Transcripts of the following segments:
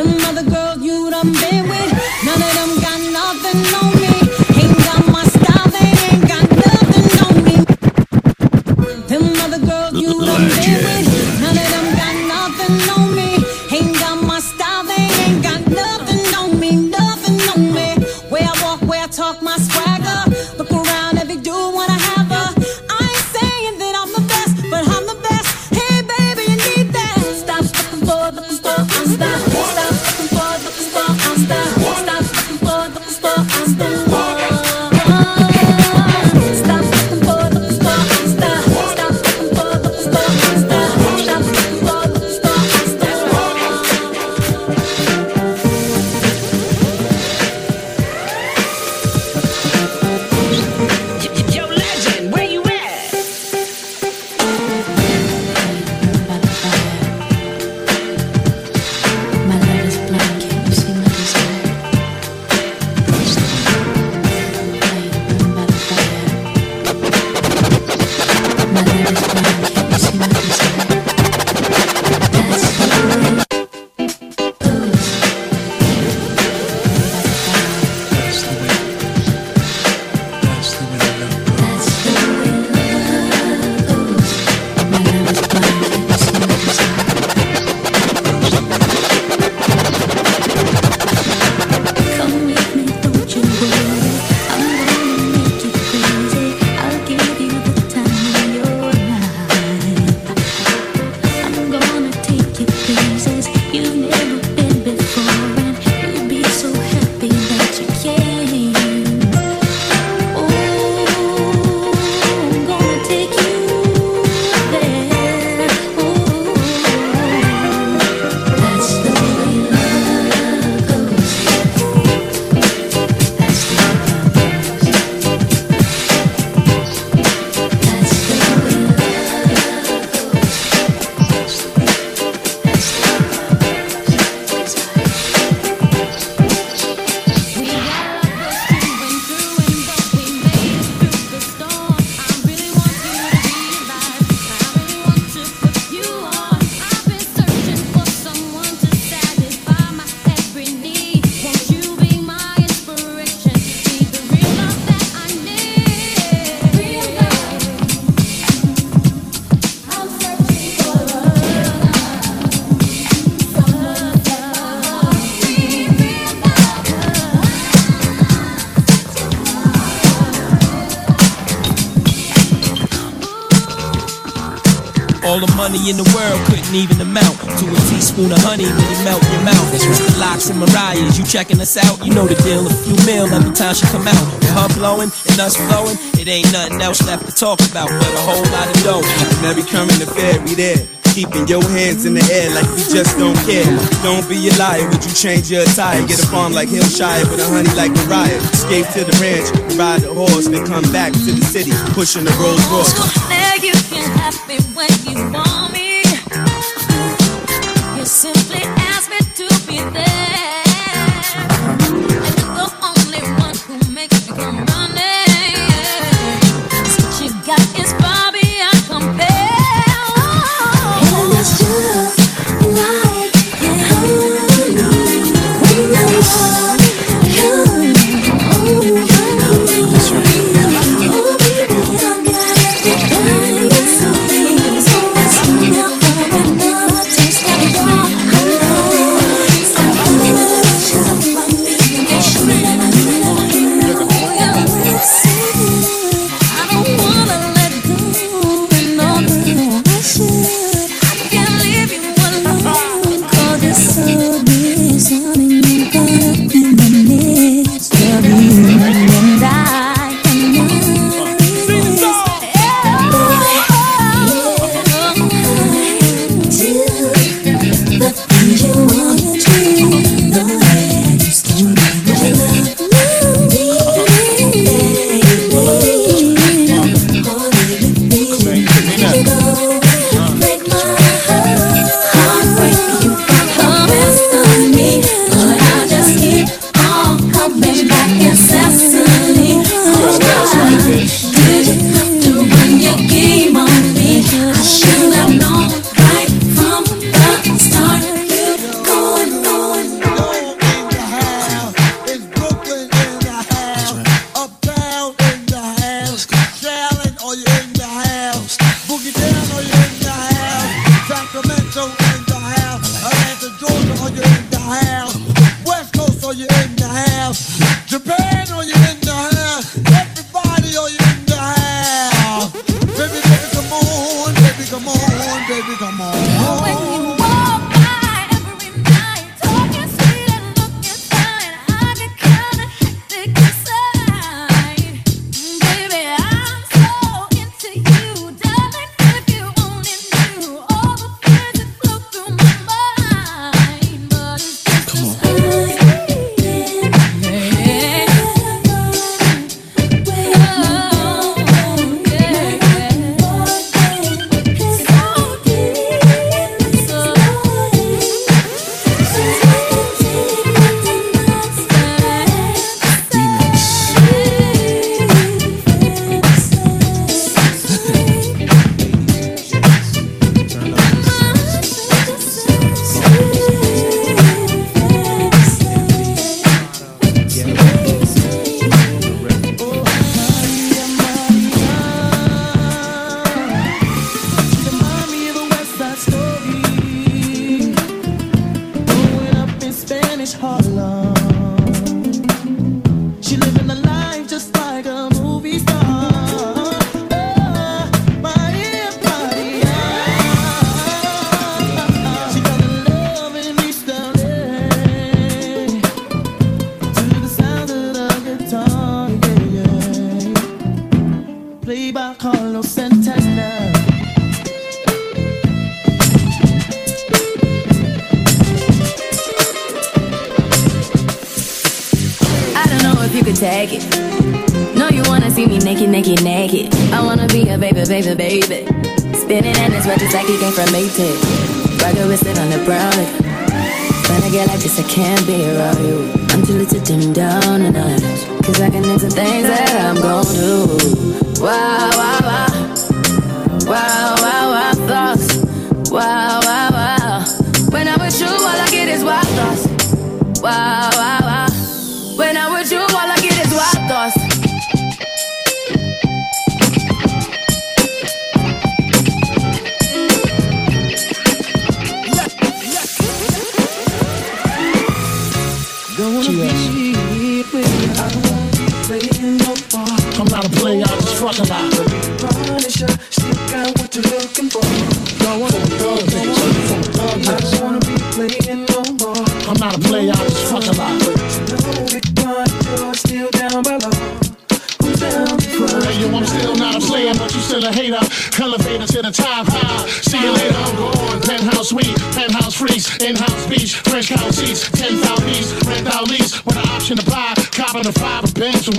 All the money in the world couldn't even amount to a teaspoon of honey when you melt your mouth. It's the LOX and Mariah's. You checking us out? You know the deal. A few mil every time she come out. With her blowing and us flowing, it ain't nothing else left to talk about but a whole lot of dough. And every coming to fair, we there keeping your hands in the air like we just don't care. Don't be a liar, would you change your attire? Get a farm like Hillshire with a honey like Mariah. Escape to the ranch, ride a horse, then come back to the city, pushing the Rolls Royce. There you can have me when you want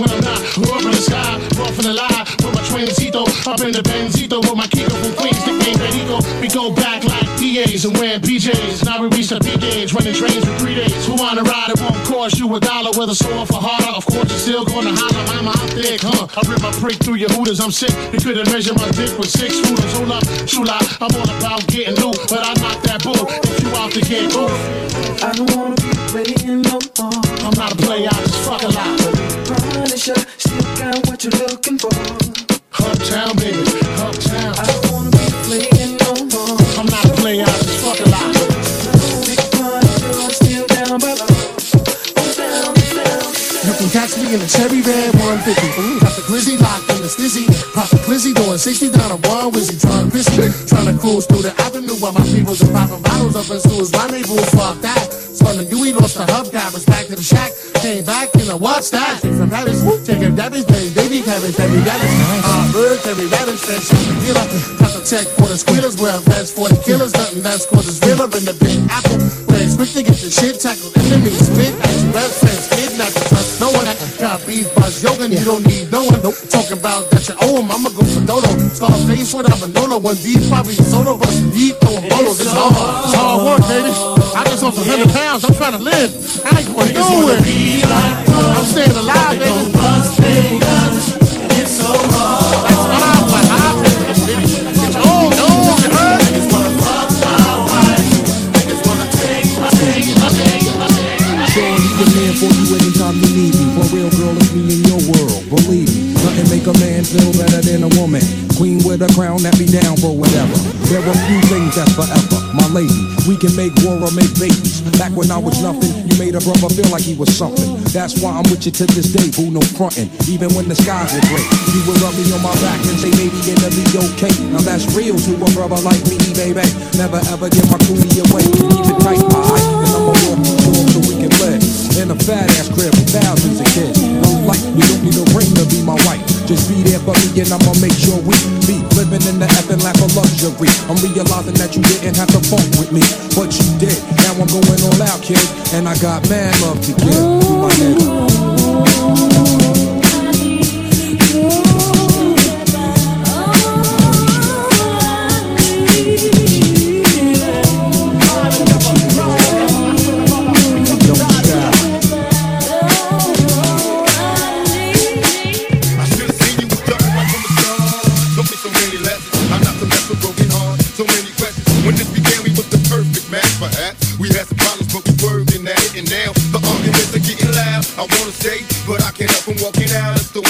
when I'm not, up in the sky, in the lie, with my twincito, up in the Benzito, with my Kiko from Queens, the game Benito. We go back like DAs and wearing PJs. Now we reach the big age, running trains for three days. Who wanna ride? It won't cost you a dollar, whether sore for harder. Of course, you're still gonna holler, I'm thick, huh? I rip my prick through your hooters, I'm sick. You couldn't measure my dick with six rulers. Hold up, shoot up, I'm all about getting loot, but I knock that bull if you out to get loot. I don't wanna be playing no more. I'm not a player, I just fuck a lot. Punisher, still got what you're looking for. Uptown, baby, uptown. I don't wanna be playing no more. I'm not a player, I just fuck a lot. Still down by you can catch me in a cherry red 150. Got the glizzy locked in the stizzy. Pop the glizzy doing 60 down a one wizzy. Trying to piss. Trying to cruise through the avenue while my people's are popping bottles up in schools. Rendezvous, fuck that. Son of Dewey lost the hub cameras back to the shack. Came back and I watched that. From Paris. Taking Debbie's baby, baby Kevin, Debbie Dallas. Uh, bird, Debbie Dallas, fresh from the dealer. Got the check for the squealers, where I'm for the killers. Nothing that's causes realer in the big apple. It's quick to get the shit tackled. Enemies spit at your best friends, kidnap the trust. No one got beef, buzz, yoga, you don't need no one. Nope. Talking about that you owe him, I'ma go for Dodo. Scarface without a no one deep, probably soda versus deep, throwing bolos. It's hard, it's hard work, baby. I just lost a hundred pounds, I'm trying to live. I ain't going nowhere. I'm staying alive, baby. a woman. Queen with a crown that be down for whatever. There are few things that's forever. My lady, we can make war or make babies. Back when I was nothing, you made a brother feel like he was something. That's why I'm with you to this day, who no frontin'. Even when the skies are gray, you will rub me on my back and say, maybe it'll be okay. Now that's real to a brother like me, baby. Never ever give my coolie away. Keep it tight, my and I'm a woman in a fat ass crib with thousands of kids. I'm like, we don't need a ring to be my wife. Just be there for me and I'ma make sure we be living in the effing like of luxury. I'm realizing that you didn't have to fuck with me, but you did. Now I'm going all out, kid, and I got mad love to give to my nigga. with the word and that and now. The arguments are getting loud. I wanna stay, but I can't help from walking out. of the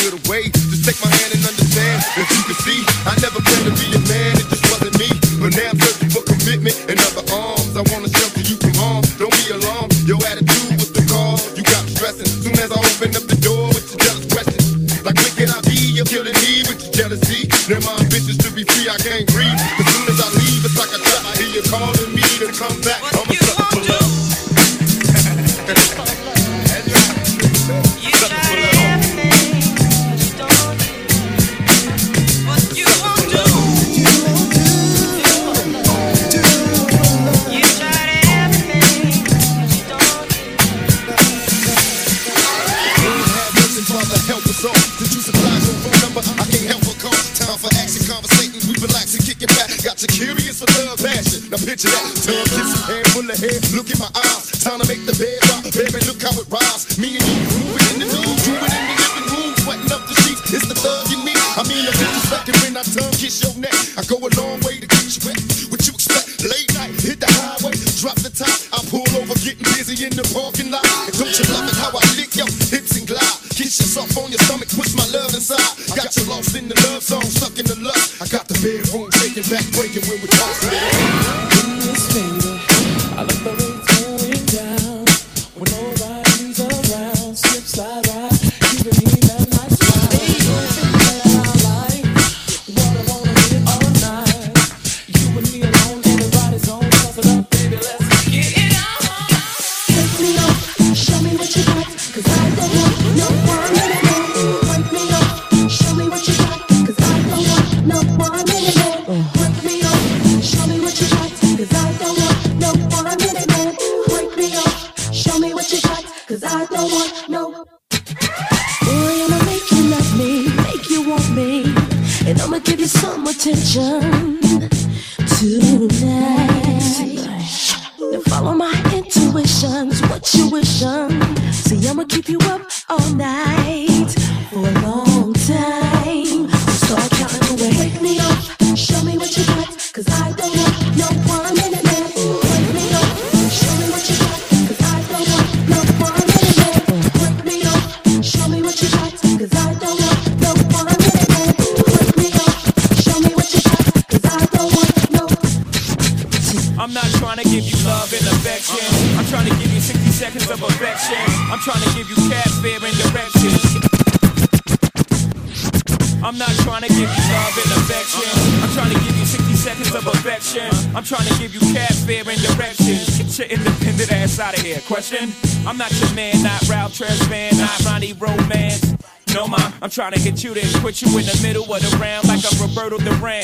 I'm trying to hit you, then put you in the middle of the round like I'm Roberto Duran.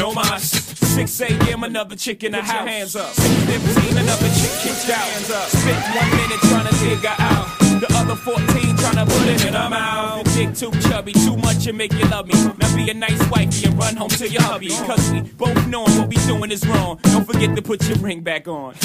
No mas. 6 a.m. another chick in the Put house. hands up. 15 another chick kicks out. Hands up. Spent one minute trying to dig her out. The other 14 trying to put it in her mouth. Dick too chubby, too much and make you love me. Now be a nice wifey and run home to your hubby. Cause we both knowing what we doing is wrong. Don't forget to put your ring back on.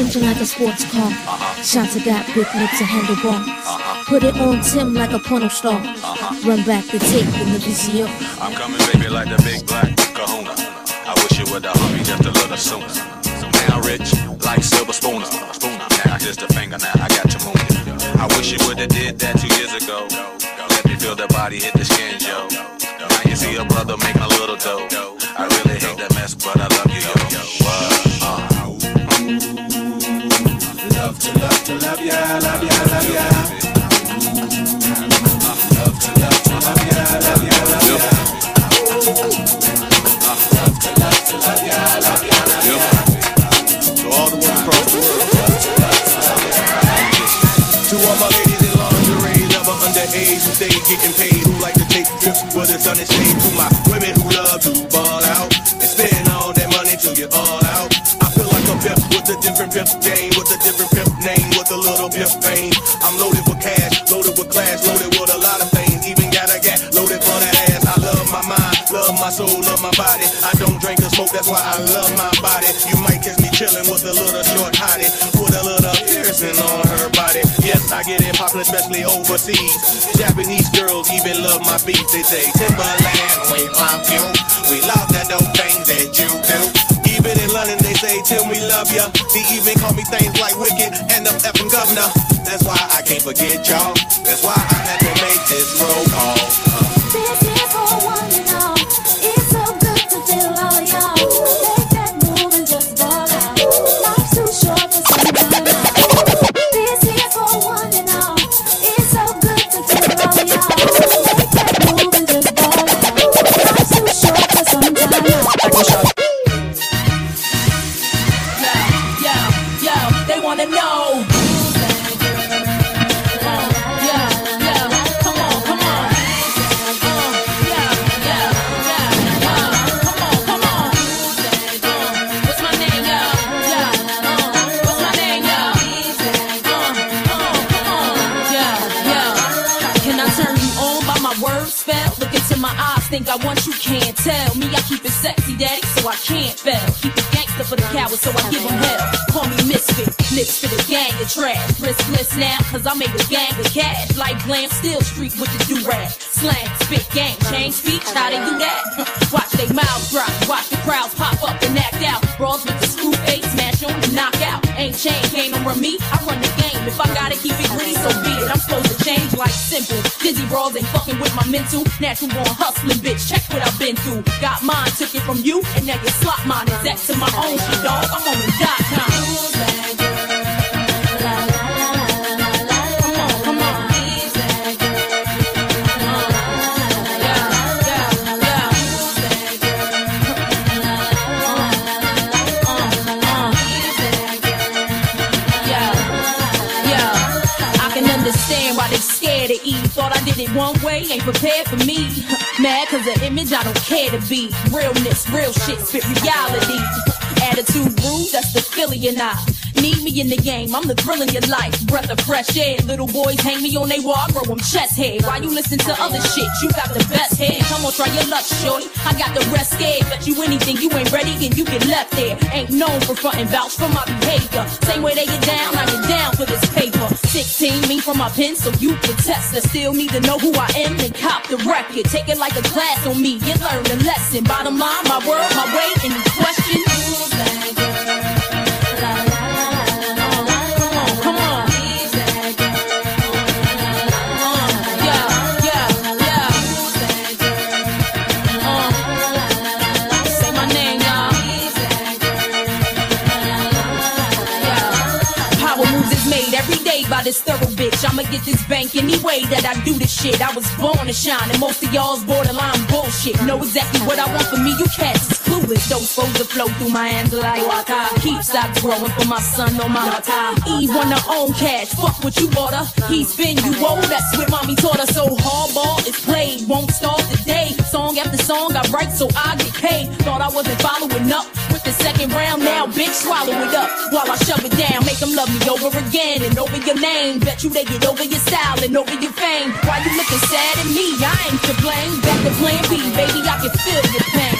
Something like a sports car. Shots of that with lips and handlebars. Put it on Tim like a porno star. Run back the tape in the VCO. I'm coming, baby, like the big black kahuna. I wish you would have hung me just a little sooner. Now rich, like silver spooner. Now just a finger, now I got your moon. I wish you would have did that two years ago. Let me feel the body hit the skin, yo. Now you see a brother make a little dough. I really hate that mess, but I love you, yo. To love ya, love ya, love ya. Love to love to love ya, love ya, love ya. To to. To all the world. To all my ladies in lingerie, never underage, who stay getting paid, who like to take trips where the sun is shade. To my women who love to ball out and spend all their money till you're all out. I feel like a pimp with a different pimp game, pimp fame. I'm loaded with cash, loaded with class, loaded with a lot of things. Even got a gat loaded for that ass. I love my mind, love my soul, love my body. I don't drink or smoke, that's why I love my body. You might catch me chilling with a little short hottie, with a little piercing on her body. Yes, I get it poppin', especially overseas. Japanese girls even love my beat. They say, Timbaland, we love you. We love the dope things that you do. Say, Tim, we love ya. They even call me things like Wicked and the effing governor. That's why I can't forget y'all. That's why I had to make this roll call. Uh. I want you, can't tell. Me, I keep it sexy, daddy, so I can't fail. Keep it gangster for the cowards, so I give them hell. Call me misfit, lips for the gang of trash. Riskless now, cause I made a gang of cash. Like glam, still street with the do-rag. Slang, spit, gang, change speech, how they do that? Watch they mouths drop, watch the crowds pop up and act out. Brawls with the Ain't chain game over me, I run the game. If I gotta keep it gritty, so be it. I'm supposed to change like simple. Dizzy brawls ain't fucking with my mental. Natural born hustling, bitch. Check what I've been through. Got mine, took it from you, and now you slot mine. Is that to my own shit, dog? I'm on the dot com. It one way, ain't prepared for me. Mad cause the image I don't care to be. Realness, real shit, spit reality. Attitude rude, that's the Philly and I. Need me in the game, I'm the thrill in your life. Breath of fresh air, little boys hang me on they wall, I grow them chest hair. While you listen to other shit, you got the best head. Come on, try your luck, shorty. I got the rest scared. Bet you anything, you ain't ready, and you get left there. Ain't known for frontin' vouch for my behavior. Same way they get down, I get 16, me from my pen, so you can test. I still need to know who I am and cop the record. Take it like a class on me, you learn the lesson. Bottom line, my word, my way, any question? This thorough bitch. I'ma get this bank any way that I do this shit. I was born to shine, and most of y'all's borderline bullshit. Know exactly what I want for me, you cats is clueless. Don't supposed to flow through my hands like water. Keep stocks growing for my son on my time. Eve her own cash, fuck what you bought her. He's been you old, that's what mommy taught her. So hardball is played, won't start today. Song after song I write so I get paid. Thought I wasn't following up with the second round, now bitch swallow it up while I shove it down. Make them love me over again and over your name. Bet you they get over your style and over your fame. Why you looking sad at me? I ain't to blame. Back to plan B, baby, I can feel your pain.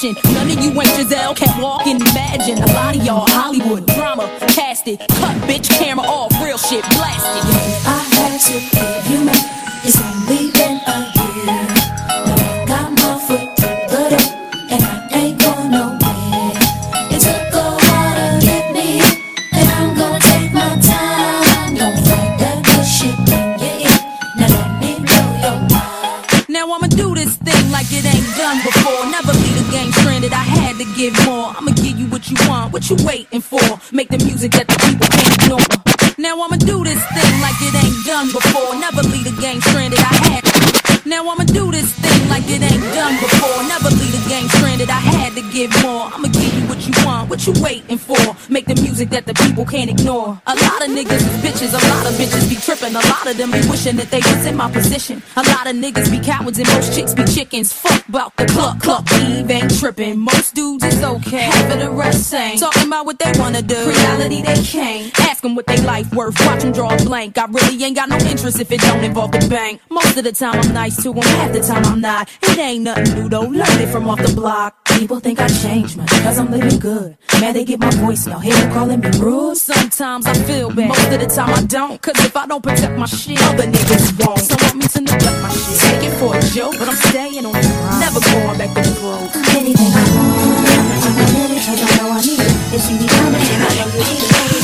fashion. None of you ain't Giselle, can't walk and imagine. A lot of y'all Hollywood drama, cast it. Cut bitch camera off, real shit, blast it. I had to give you my. Give more. I'ma give you what you want, what you waiting for. Make the music that the people can't ignore. Now I'ma do this thing like it ain't done before. Never leave the game stranded, I had now I'ma do this thing like it ain't done before. Never leave the game stranded. I had to give more. I'ma give you what you want, what you waiting for. Make the music that the people can't ignore. A lot of niggas is bitches, a lot of bitches be tripping. A lot of them be wishing that they was in my position. A lot of niggas be cowards and most chicks be chickens. Fuck about the cluck cluck. Eve ain't tripping. Most dudes is okay. Half of the rest ain't. Talking about what they wanna do. Reality they can't. Ask them what they life worth. Watch them draw a blank. I really ain't got no interest if it don't involve the bank. Most of the time I'm nice to them, half the time I'm not. It ain't nothing new though. Learned it from off the block. People think I changed much cause I'm living good. Man, they get my voice now. Hear them calling me rude. Sometimes I feel bad. Most of the time I don't. Cause if I don't protect my shit, other niggas won't. So want me to neglect my shit. Take it for a joke, but I'm staying on grind. Never going back to broke. Anything I want, I want it cause I know I need it. If she be coming, I know you need it.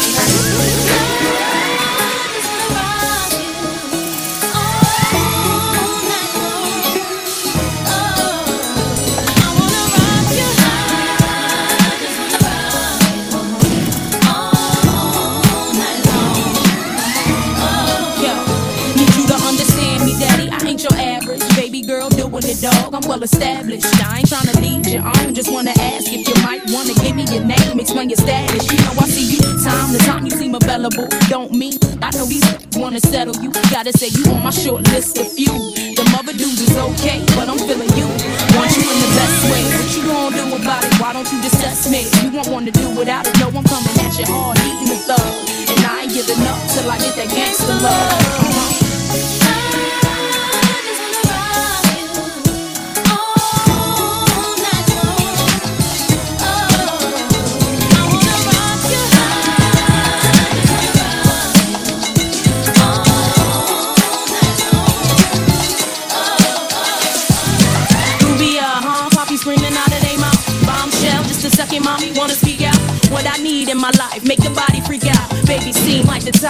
Established. I ain't tryna lead you on. Just wanna ask if you might wanna give me your name, explain your status. You know I see you time to time. You seem available. Don't mean I know these wanna settle you. Gotta say you on my short list of few. The mother dudes is okay, but I'm feeling you. Want you in the best way. What you gonna do about it? Why don't you just me? You won't wanna do without it. No, I'm coming at you hard, eating the thug. And I ain't giving up till I get that gangster love.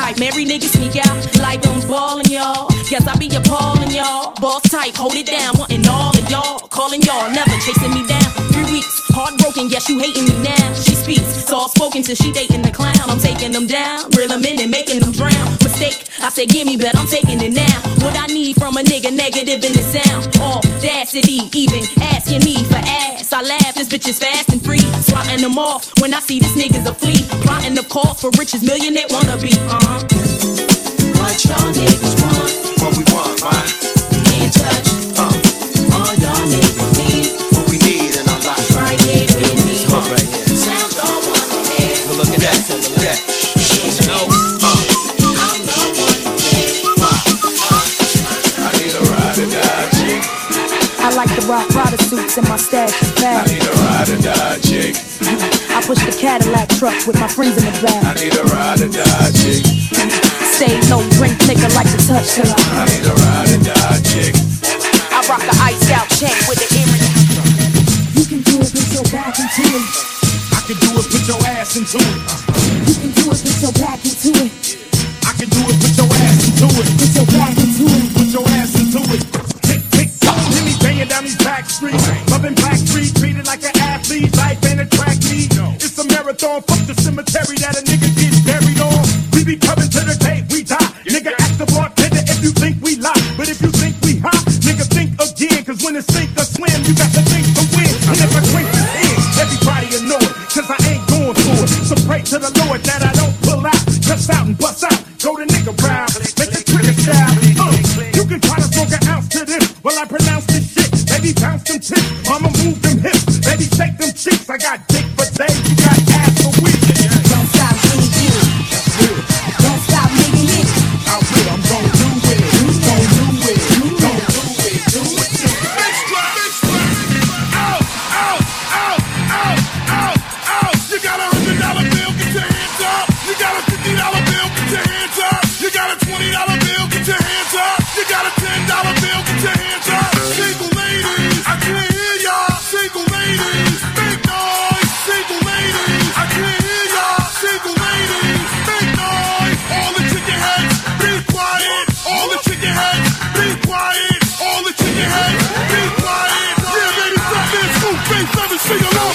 Type, marry niggas sneak out. Like I'm ballin', y'all. Guess I be appallin', y'all. Boss type, hold it down, wantin' all of y'all. Calling y'all, never chasing me down. Three weeks, heartbroken, yes, you hating me now. She speaks, soft spoken till she dating the clown. I'm taking them down, reel them in and making them drown. Mistake, I said, give me, but I'm taking it now. What I need from a nigga, negative in the sound. Audacity, even asking me for ass. I laugh, this bitch is fast and free. Them off when I see this nigga's a flea. Plotting the cause for riches, millionaire wanna be. Uh huh. What y'all niggas want? What we want, man. Can't touch. Uh, All y'all niggas need. what we need in our life. Right here with me. Huh. Right here. Sound y'all wanna hear. Well, look at that. Look at that. You know, uh, I'm the one I need a ride or die chick. I like the rock Prada suits and my stash is I need a ride or die chick. I push the Cadillac truck with my friends in the I back. need a ride or die chick. Stay low, drink nigga like to touch till I. I need a ride or die chick. I rock the iced out chain with the earring. You can do it with your back into it. I can do it, put your ass into it. You can do it with your back into it. I can do it,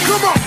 come on.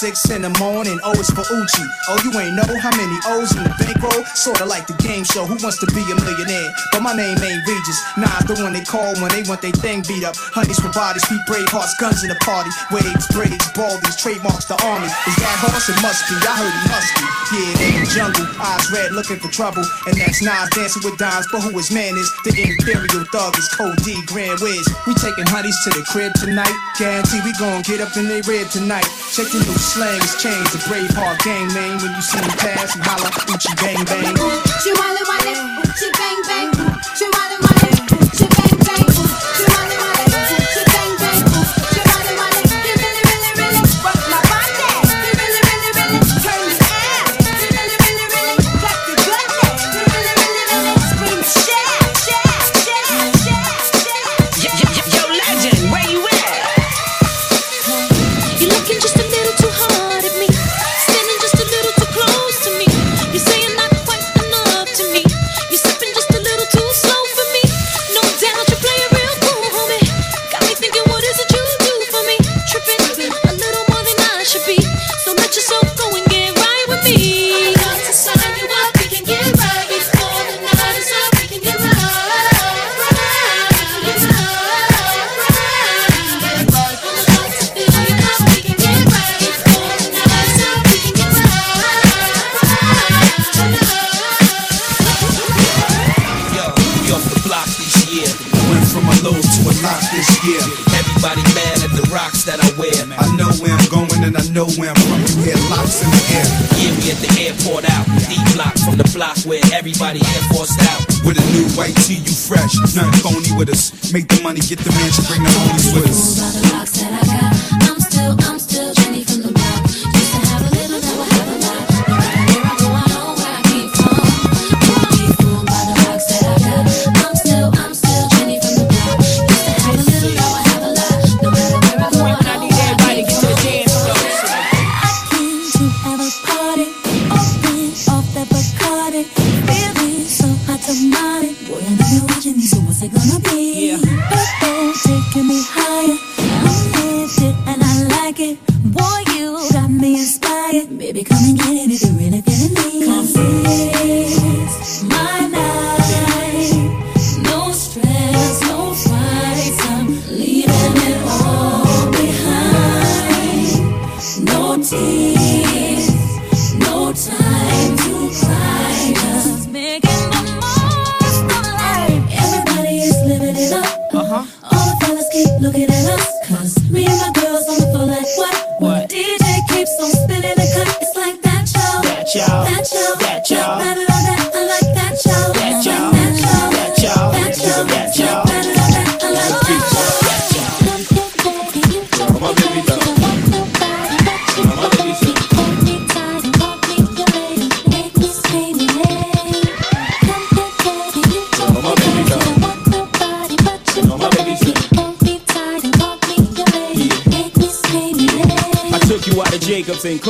Six in the morning, oh, O is for Oochie. Oh, you ain't know how many O's in the bankroll. Sorta like the game show, who wants to be a millionaire? But my name ain't Regis. Nah, the one they call when they want their thing beat up. Honeys for bodies, beat brave hearts, guns in the party. Waves, braids, baldies, trademarks, the army. Is that horse? It must be. I heard it must be. Yeah, they in the jungle, eyes red, looking for trouble. And that's Nas dancing with dimes, but who his man is? The imperial thug is Cody D Grand Wiz. We taking honeys to the crib tonight. Guarantee we gon' get up in their rib tonight. Check the new slang has changed. The Braveheart gang name when you see me pass, you holla Oochie Bang Bang. She wally wally, Oochie Bang Bang, she wally. fresh. Nothing phony with us. Make the money, get the mansion, bring the homies with us.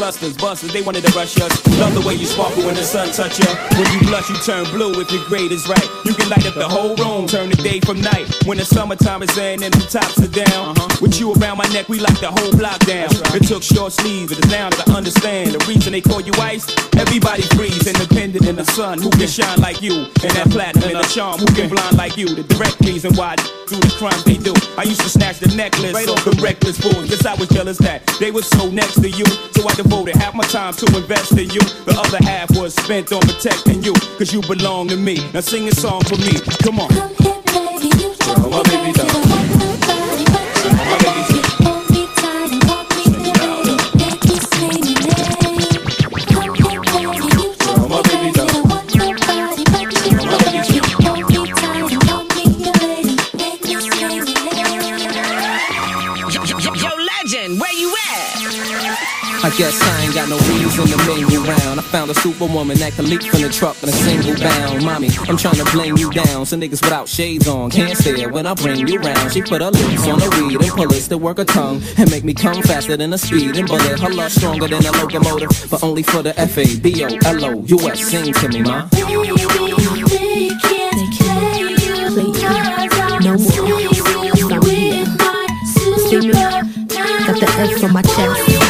Clusters, busters. They wanted to rush us. Love the way you sparkle when the sun touch you. When you blush, you turn blue if your grade is right. You can light up the whole room, turn the day from night. When the summertime is in and the tops are down. Uh-huh. With you around my neck, we lock the whole block down. It took short sleeves, but it's now that I understand the reason they call you ice. Everybody freeze, independent in the sun. Who can shine like you? And that platinum and the charm. Who can blind like you? The direct reason why do the crimes they do. I used to snatch the necklace right off the reckless fools. Guess I was jealous that they were so next to you. So I devoted half my time to invest in you. The other half was spent on protecting you. Cause you belong to me. Now sing a song for me. Come on. My baby done. My guess I ain't got no reason to mingle round. I found a superwoman that can leap from the truck in a single bound. Mommy, I'm trying to bling you down. So niggas without shades on can't stare when I bring you round. She put her lips on the weed and pull it to work her tongue and make me come faster than a speeding bullet. Her love stronger than a locomotive, but only for the F A B O L O U S. Sing to me, ma. No more. Got the F on my chest.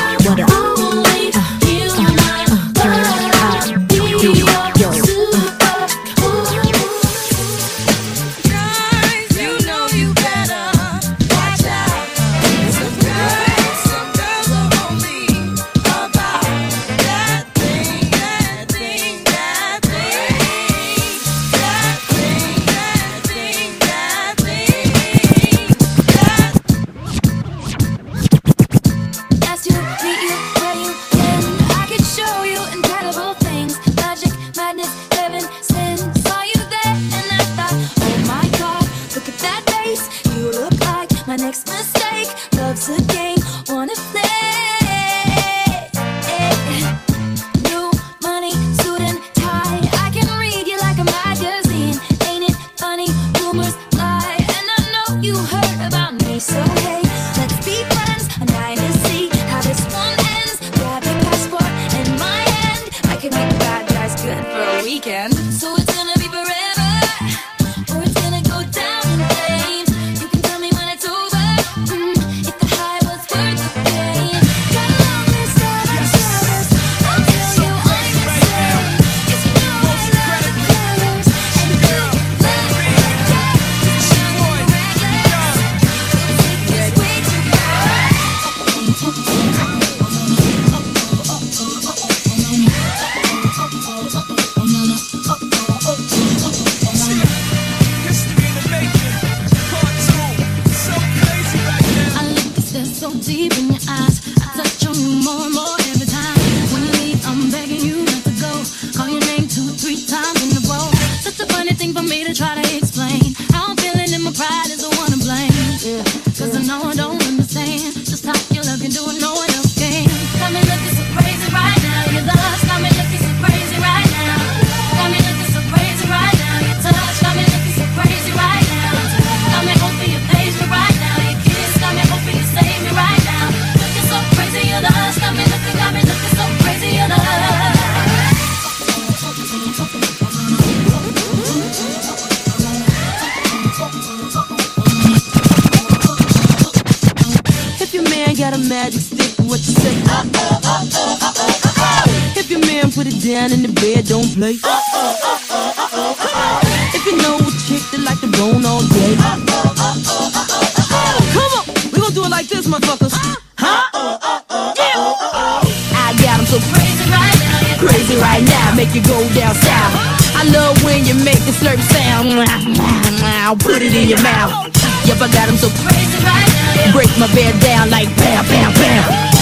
Stare down in the bed, don't play. If you know a chick that like to bone all day. Come on, we gon' do it like this, motherfuckers. Huh? I got 'em so crazy right now, crazy right now, make you go down south. I love when you make the slurp sound. I'll put it in your mouth. Yep, I got 'em so crazy right now. Break my bed down like bam, bam, bam.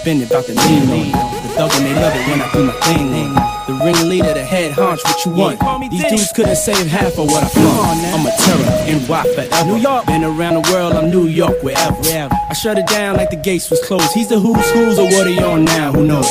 Minute back up in it, about to lean on. The thug and they love it when I do my thing on. The ringleader, the head honch, what you want? These dudes couldn't save half of what I want. I'm a terror, NY forever. New York, been around the world, I'm New York, wherever. I shut it down like the gates was closed. He's the who's who's, or what are you on now? Who knows?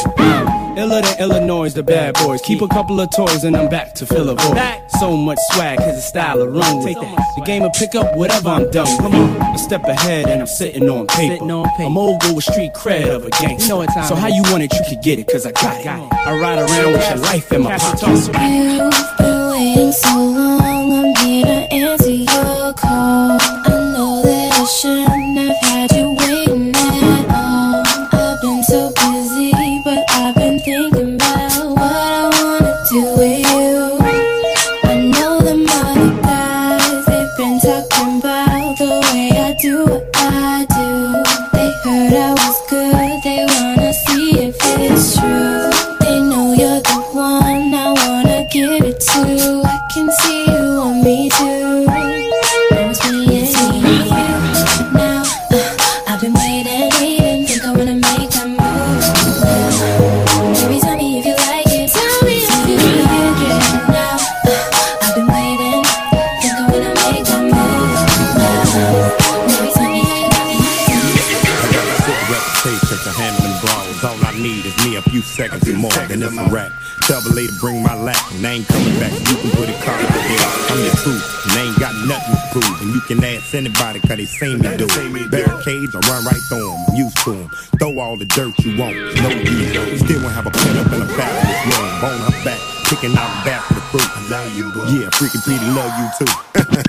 Iller than Illinois, the bad boys. Keep a couple of toys and I'm back to fill a void. So much swag, cause the style of run with. The game will pick up whatever I'm done. Come on, a step ahead and I'm sitting on paper. I'm old with street cred of a gangster. So how you want it, you can get it, cause I got it. I ride around with your life in my pocket. And more, then it's a wrap. Tell the lady bring my lap, and I ain't coming back. You can put it car in the head. I'm the truth, and I ain't got nothing to prove. And you can ask anybody, cause they seen me do it. Barricades, I run right through them. I'm used to them. Throw all the dirt you want, no use. We still won't have a pen up in the back of this room. Bone her back, picking out the back for the fruit. I love you, bro. Yeah, freaking Petey love you too.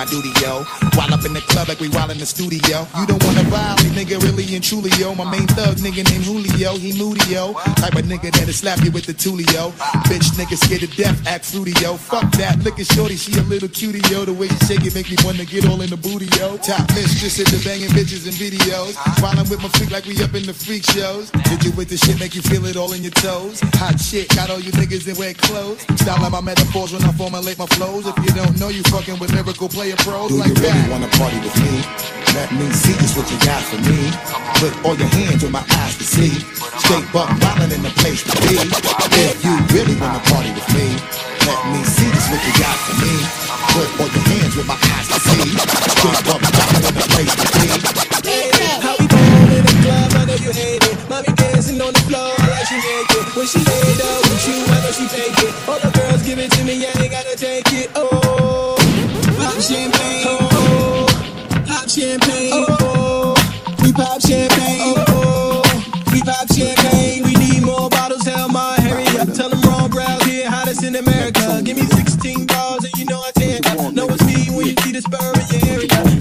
my duty, yo. While up in the club like we while in the studio. You don't wanna vibe nigga, really and truly, yo. My main thug, nigga named Julio, he moody, yo. Type of nigga that'll slap you with the tulio. Bitch, nigga scared to death, act fruity, yo. Fuck that, look at shorty, she a little cutie, yo. The way she shake it make me wanna get all in the booty, yo. Top mistress at the banging bitches and videos. While I'm with my freak like we up in the freak shows. Did you with the shit make you feel it all in your toes? Hot shit, got all you niggas in wet clothes. Style my metaphors when I formulate my flows. If you don't know, you fucking with miracle lyrical player pros Do like you really that. wanna party with me? Let me see just what you got for me. Put all your hands with my eyes to see. Straight buck wildin' in the place to be. If you really wanna party with me, let me see just what you got for me. Put all your hands with my eyes to see. Straight buck wildin' in the place to be. How we ball in the club, I know you hate it. Mommy dancing on the floor like she naked. When she laid up with you, I know she take it. All the girls give it to me, I ain't gotta take it.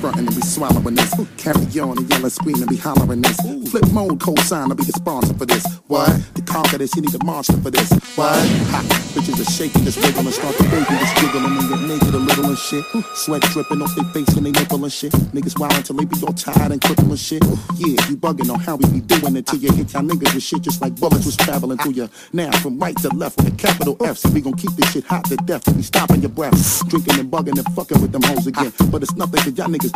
frontin' and be swallowing this. Carry on and yelling, screaming, be hollering this. Flip mode, co-sign, I'll be the sponsor for this. What? To conquer this, you need a monster for this. What? Ha! Bitches are shaking this wiggle and start the baby this jiggling and get naked a little and shit. Sweat dripping off their face when they nipple and shit. Niggas wild until they be all tired and crippled and shit. Yeah, you bugging on how we be doing it till you hit y'all niggas with shit just like bullets was traveling through you. Now from right to left with a capital F, so we gon' keep this shit hot to death. We stopping your breath, drinking and bugging and fucking with them hoes again. But it's nothing that y'all niggas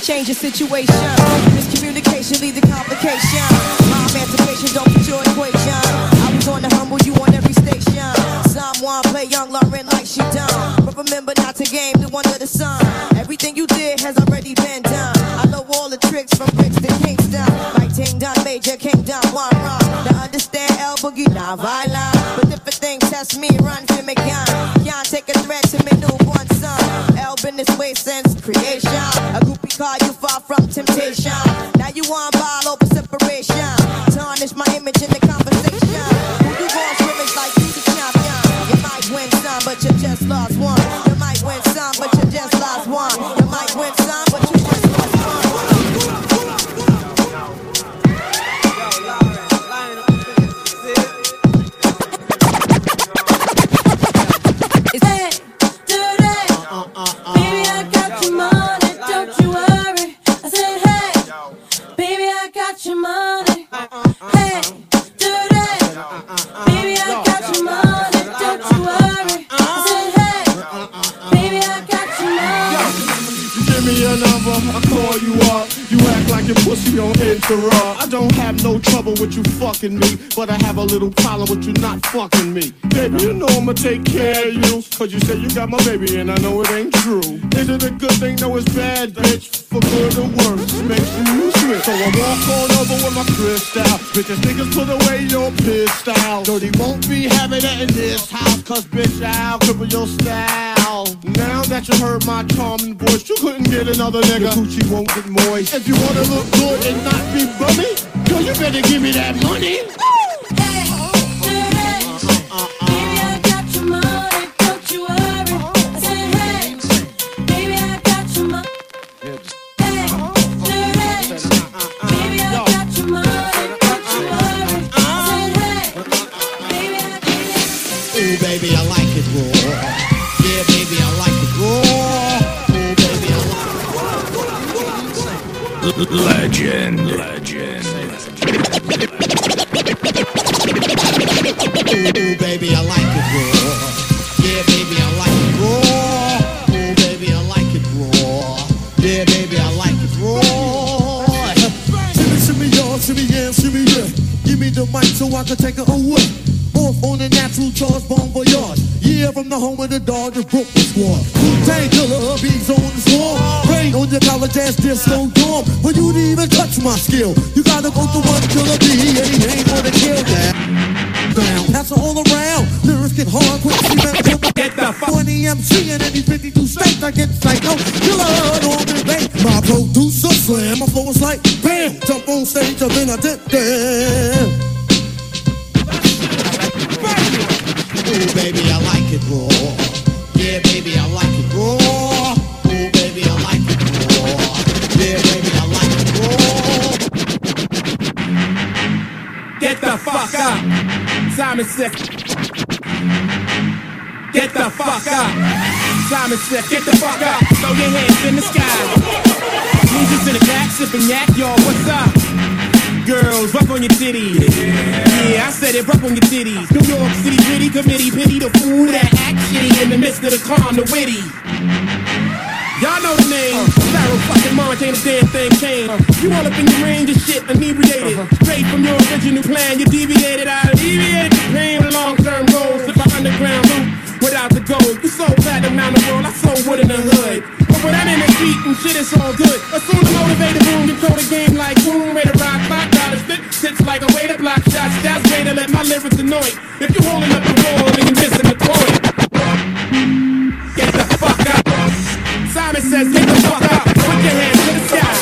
money changes situation. Fucking me, but I have a little problem with you not fucking me. Baby, you know I'ma take care of you, cause you say you got my baby and I know it ain't true. Is it a good thing? No, it's bad, bitch. For good or worse, makes you switch. So I walk on over with my crystal. Bitches, niggas put away your pistol. Dirty won't be having it in this house, cause bitch, I'll cripple your style. Now that you heard my charming voice, you couldn't get another nigga. Your coochie won't get moist. If you wanna look good and not be bummy, girl, you better give me that money. Shimmy, yeah. Give me the mic so I can take it away. Off on a natural charge, bon voyage. Yeah, from the home of the Dodgers Brooklyn squad. Wu-Tang killer, beats on the swarm. Rain on your college ass disco dorm. For you didn't even touch my skill, you gotta go through one killer B, he ain't gonna kill that. Down, that's all around. Lyrics get hard, quick, see that Get the fuck. 20 MC and any 52 states, I get psycho. Killer on the bay. My producer slam, my flow is like bam. Jump on stage, and then I dip down. Ooh, baby, I like it raw. Yeah, baby, I like it raw. Ooh, baby, I like it raw. Yeah, baby, I like it raw. Get the fuck up. Simon said. Get the fuck up. Simon said, get the fuck up. Throw your hands in the sky. Ninjas in the back, sipping yak, y'all, what's up? Girls, rub on your titties. Yeah, I said it, rub on your titties. New York City gritty committee, pity the fool that act shitty in the midst of the calm, the witty. Y'all know the name. Pharoahe fucking Monch ain't a damn thing came. You all up in your range of shit, inebriated. Uh-huh. Straight from your original plan, you deviated. I deviated the pain with long term goals. If I underground loop without the gold. You sold platinum around the world, I sold wood in the hood. But when I'm in the street and shit, it's all good. Assume the motivated room, control the game like boom, ready to rock, clock, dollar spit. Sits like a way to block shots. That's way to let my lyrics annoy. If you holding up the wall, then you're missing the point. Get the fuck up. Says, get the fuck up. Put your hands to the sky.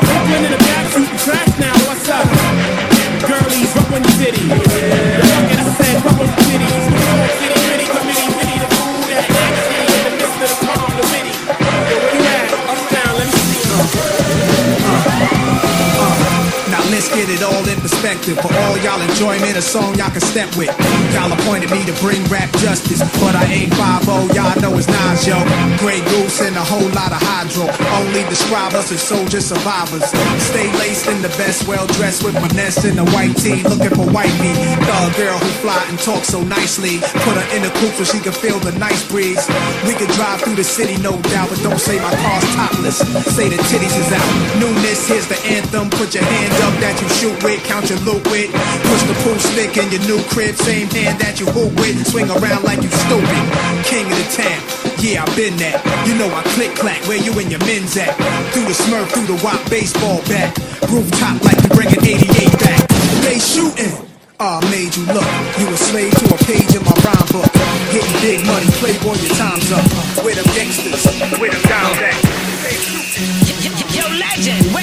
Brooklyn in the back, shooting trash now. What's up? Girlies. City, let's get it all in perspective. For all y'all enjoyment, a song y'all can step with. Y'all appointed me to bring rap justice, but I ain't 5 y'all know it's Nas, yo. Grey Goose and a whole lot of hydro. Only describe us as soldier survivors. Stay laced in the best, well dressed with finesse in the white tee, looking for wifey. Thug girl who fly and talk so nicely. Put her in the coupe so she can feel the nice breeze. We can drive through the city, no doubt, but don't say my car's topless. Say the titties is out. Newness, here's the anthem. Put your hand up that you shoot with, count your loot with. Push the pool stick in your new crib, same hand that you hoop with. Swing around like you stupid. King of the town. Yeah, I've been that. You know I click clack where you and your men's at. Through the smurf, through the wop baseball bat. Rooftop like you bringing 88 back. They shooting. I made you look. You a slave to a page in my rhyme book. Hitting big money, playboy, your time's up. Where them gangsters, them dimes at? Yo, legend,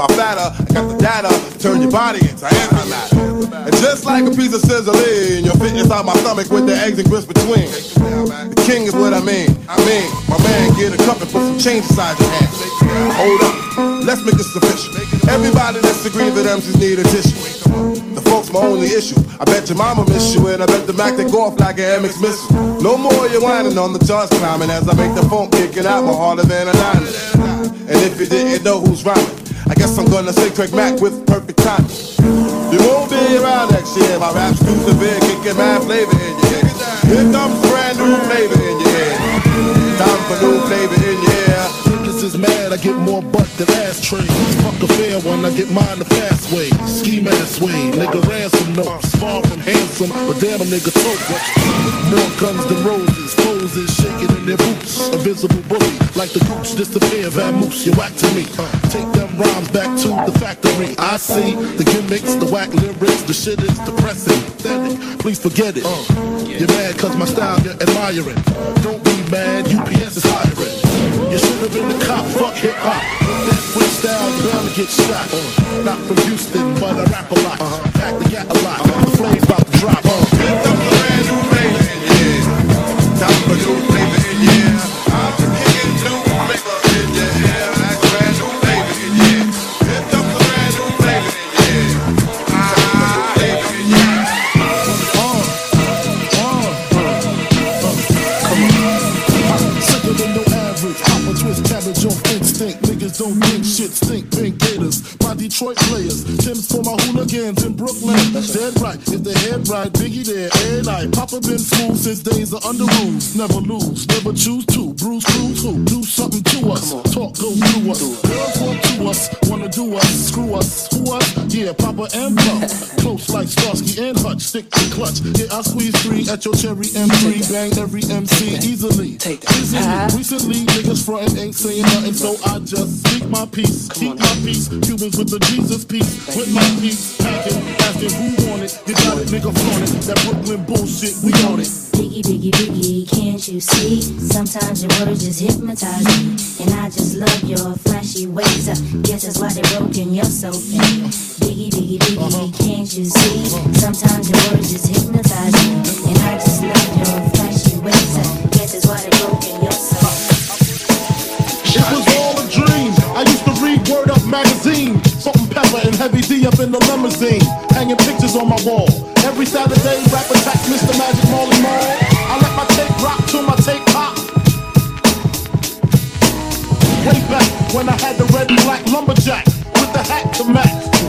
my fatter. I got the data, turn your body into antimatter. And just like a piece of sizzling, you'll fit inside my stomach with the eggs and grits between. The king is what I mean. I mean, my man, get a cup and put some change inside your hand. Hold up, let's make this official. Everybody let's agree that MCs need a tissue. The folks my only issue. I bet your mama miss you, and I bet the Mac they go off like an MX missile. No more you whining on the charts climbing as I make the phone kicking out more harder than a diamond. And if you didn't know who's rhyming, gonna say Craig Mack with perfect timing. You won't be around next year. My rap's too severe, kicking mad flavor in your head. Here comes brand new flavor in your head. Time for new flavor in your ear. Is mad, I get more butt than ashtrays. Fuck a fair one, I get mine the fast way. Ski mask way, nigga ransom notes. Far from handsome, but damn a nigga tote. More guns than roses, poses shaking in their boots. A visible bully, like the gooch disappear, vamoose, you whack to me. Uh, take them rhymes back to the factory. I see the gimmicks, the whack lyrics, the shit is depressing. Please forget it. Uh, you're mad cause my style you're admiring. Don't be mad, UPS is hiring. You should have been the cop, fuck hip hop. That freestyle, bound to get shot. Uh, not from Houston, but I rap a lot. Pack the gat a lot. The flames about to drop. Time stink. Pink gators. My Detroit players. Tim's for my hooligans in Brooklyn. Dead right. If they head right, Biggie there. Every night. Papa been fool since days of under rules. Never lose. Never choose to. Bruce Cruz who? Do something to us. Talk go through us. Girls want to us. Wanna do us. Screw us. Who us? Yeah, Papa and Puff. Close like Starsky and Hutch. Stick to clutch. Yeah, I squeeze three at your cherry M3. Bang every MC easily. Take Easily. Recently, niggas frontin' ain't saying nothing, so I just speak my peace. Keep my peace. Cubans with the Jesus peace. With my peace. Packing, asking who want it. You got it, nigga, flaunt it. That Brooklyn bullshit, we on it. Biggie, biggie, biggie, can't you see? Sometimes your words just hypnotize me. And I just love your flashy ways. I guess that's why they're broken, you're so fake. Biggie, biggie, biggie, can't you see? Sometimes your words just hypnotize me. And I just love your flashy ways. I guess that's why they're broken, you're so It was all a dream. I used to read Word Up magazine. Salt-n-Pepa and heavy D up in the limousine. Hanging pictures on my wall. Every Saturday, rap attack Mr. Magic Marley Marl. I let my tape rock till my tape pop. Way back when I had the red and black lumberjack with the hat to match.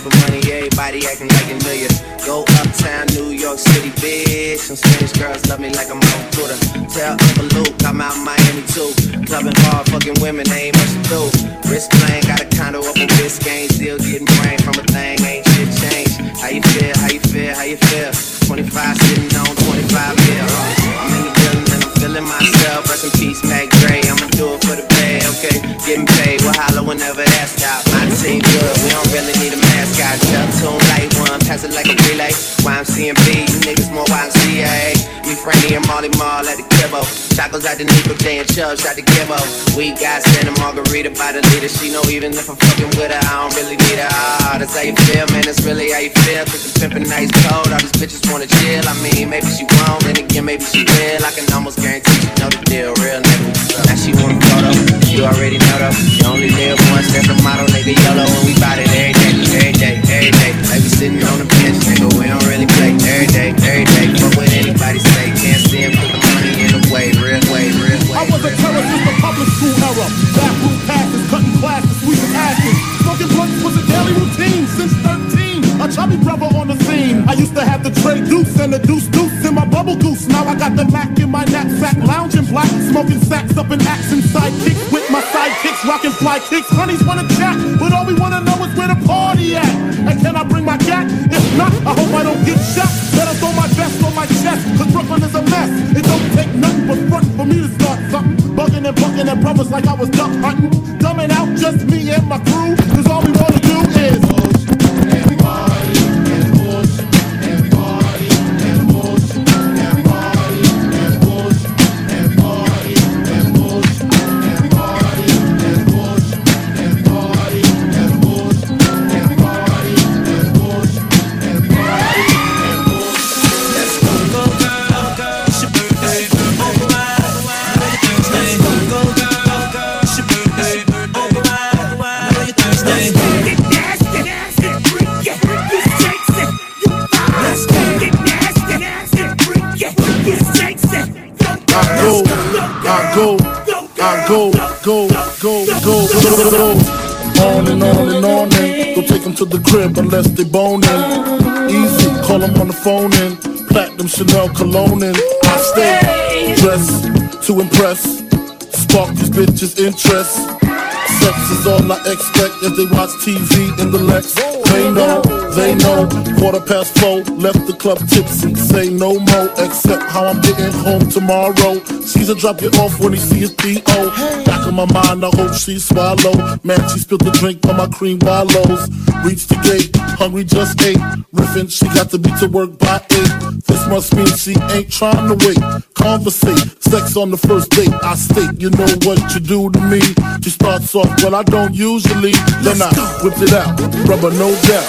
Type of money, everybody acting like a you. Go uptown, New York City, bitch. Some Spanish girls love me like I'm on Twitter. Tell Uncle Luke I'm out in Miami too. Clubbing hard, fucking women, ain't much to do. Wrist playing, got a condo up in Biscayne. Still getting brain from a thing, ain't shit changed. How you feel, how you feel, how you feel? 25 sitting on 25 mil. I'm in the building and I'm feeling myself. Rest in peace, Mac Dre. I'ma do it for the bag, okay? Getting paid, we'll holler whenever that's top. My team good, we don't really need a mascot. Tell tune light one, pass it like a relay. YMCMB, you niggas more YMCA. Me, Franny, and Mally Mall at the Kibbo. Chacos out the Nico Day and Chubbs the Gibbo. We got Santa Margherita by the leader. She know even if I'm fucking with her, I don't really need her. Ah, that's how you feel, man. That's really how you feel. Cause the pimpin' nice cold. All these bitches wanna chill. I mean, maybe she won't, then again, maybe she will. I can almost guarantee she know the deal, real nigga. Now she want a photo. You already know though. You only live once, that's a motto, nigga. YOLO, and we bout it every day, every day, every day. Like we sitting on the bench, nigga. We don't really play every day, every day. Fuck what anybody say. Can't see him, put the money in the way, real way, real way. I was a terror since the public school era. Bathroom passes, cutting classes, sweeping asses. Smoking blunts was a daily routine since 13. A chubby brother on the scene. I used to have the tray deuce and the deuce deuce in my bubble goose. Now I got the Mac in my knapsack, lounging black, smoking sacks up in action sidekicks with my sidekicks, rocking fly kicks. Honeys wanna chat, but all we wanna know is where the party at. And can I bring my cat? If not, I hope I don't get shot. Better throw my vest on my chest, cause Brooklyn is a mess. It don't take nothing but front for me to start something. Bugging and bucking at brothers like I was duck hunting. Dumbing out just me and my crew, cause all we wanna do is. Crib unless they boning. Easy, call them on the phone and platinum Chanel cologne and I stay dressed to impress, spark these bitches' interest. Sex is all I expect as they watch TV in the Lex. They know, they know. Quarter past four, left the club tipsy. Say no more, except how I'm getting home tomorrow. Caesar drop you off when he see his D.O. Back in my mind, I hope she swallow. Man, she spilled the drink on my cream wallows. Reached the gate, hungry just ate. Riffin', she got to be to work by eight. This must mean she ain't trying to wait. Conversate, sex on the first date. I state, you know what you do to me. She starts off, well, I don't usually. Then I whip it out, rubber no doubt.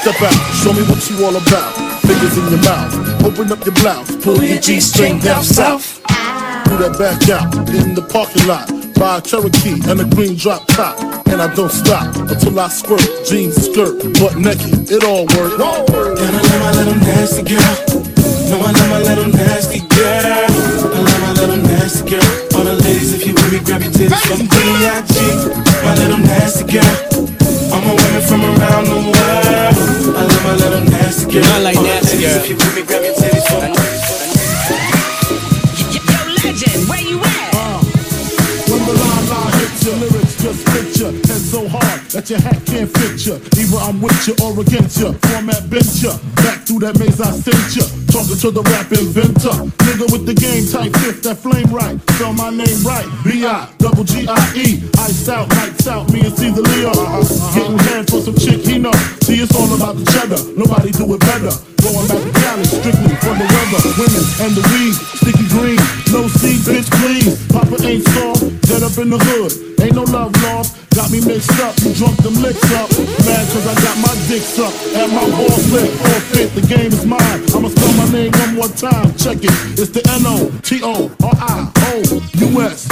Step out, show me what you all about. Fingers in your mouth, open up your blouse, pull your G string down south. Do that back out in the parking lot. Buy a Cherokee and a green drop top. And I don't stop until I squirt. Jeans, skirt, butt naked, it all work. And I love my little nasty girl. No, I love my little nasty girl. I love my little nasty girl. All the ladies, if you with me, grab your titties from B.I.G. My little nasty girl. All my women from around the world. I love my little nasty girl. I like All the nasty ladies, girl. If you with me, grab your titties from Yo, legend, where you your ya. Head so hard that your hat can't fit ya. Either I'm with ya or against ya. Format bent ya Back through that maze I sent ya. Talking to the rap inventor. Nigga with the game type fifth that flame right. Spell my name right. B-I double G-I-E Iced out, lights out, me and Caesar Leo. Getting hands for some chick he know. See it's all about the cheddar Nobody do it better Going back to Cali strictly for the weather. Women and the weed Sticky green. No seed, bitch please Papa ain't soft Dead up in the hood. Ain't no love lost. Got me mixed up, you drunk them licks up. Mad cause I got my dick sucked. And my balls lit, all fit, the game is mine. I'ma spell my name one more time, check it. It's the N-O-T-O-R-I-O-U-S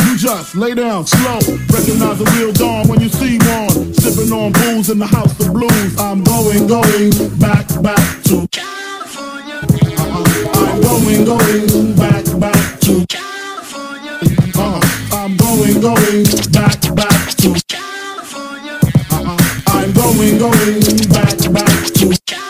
You just lay down slow. Recognize the real dawn when you see one. Sipping on booze in the house of blues. I'm going, going back, back to going, going back, back to California. Uh, I'm going, going back, back to California. Uh, I'm going, going back, back to California.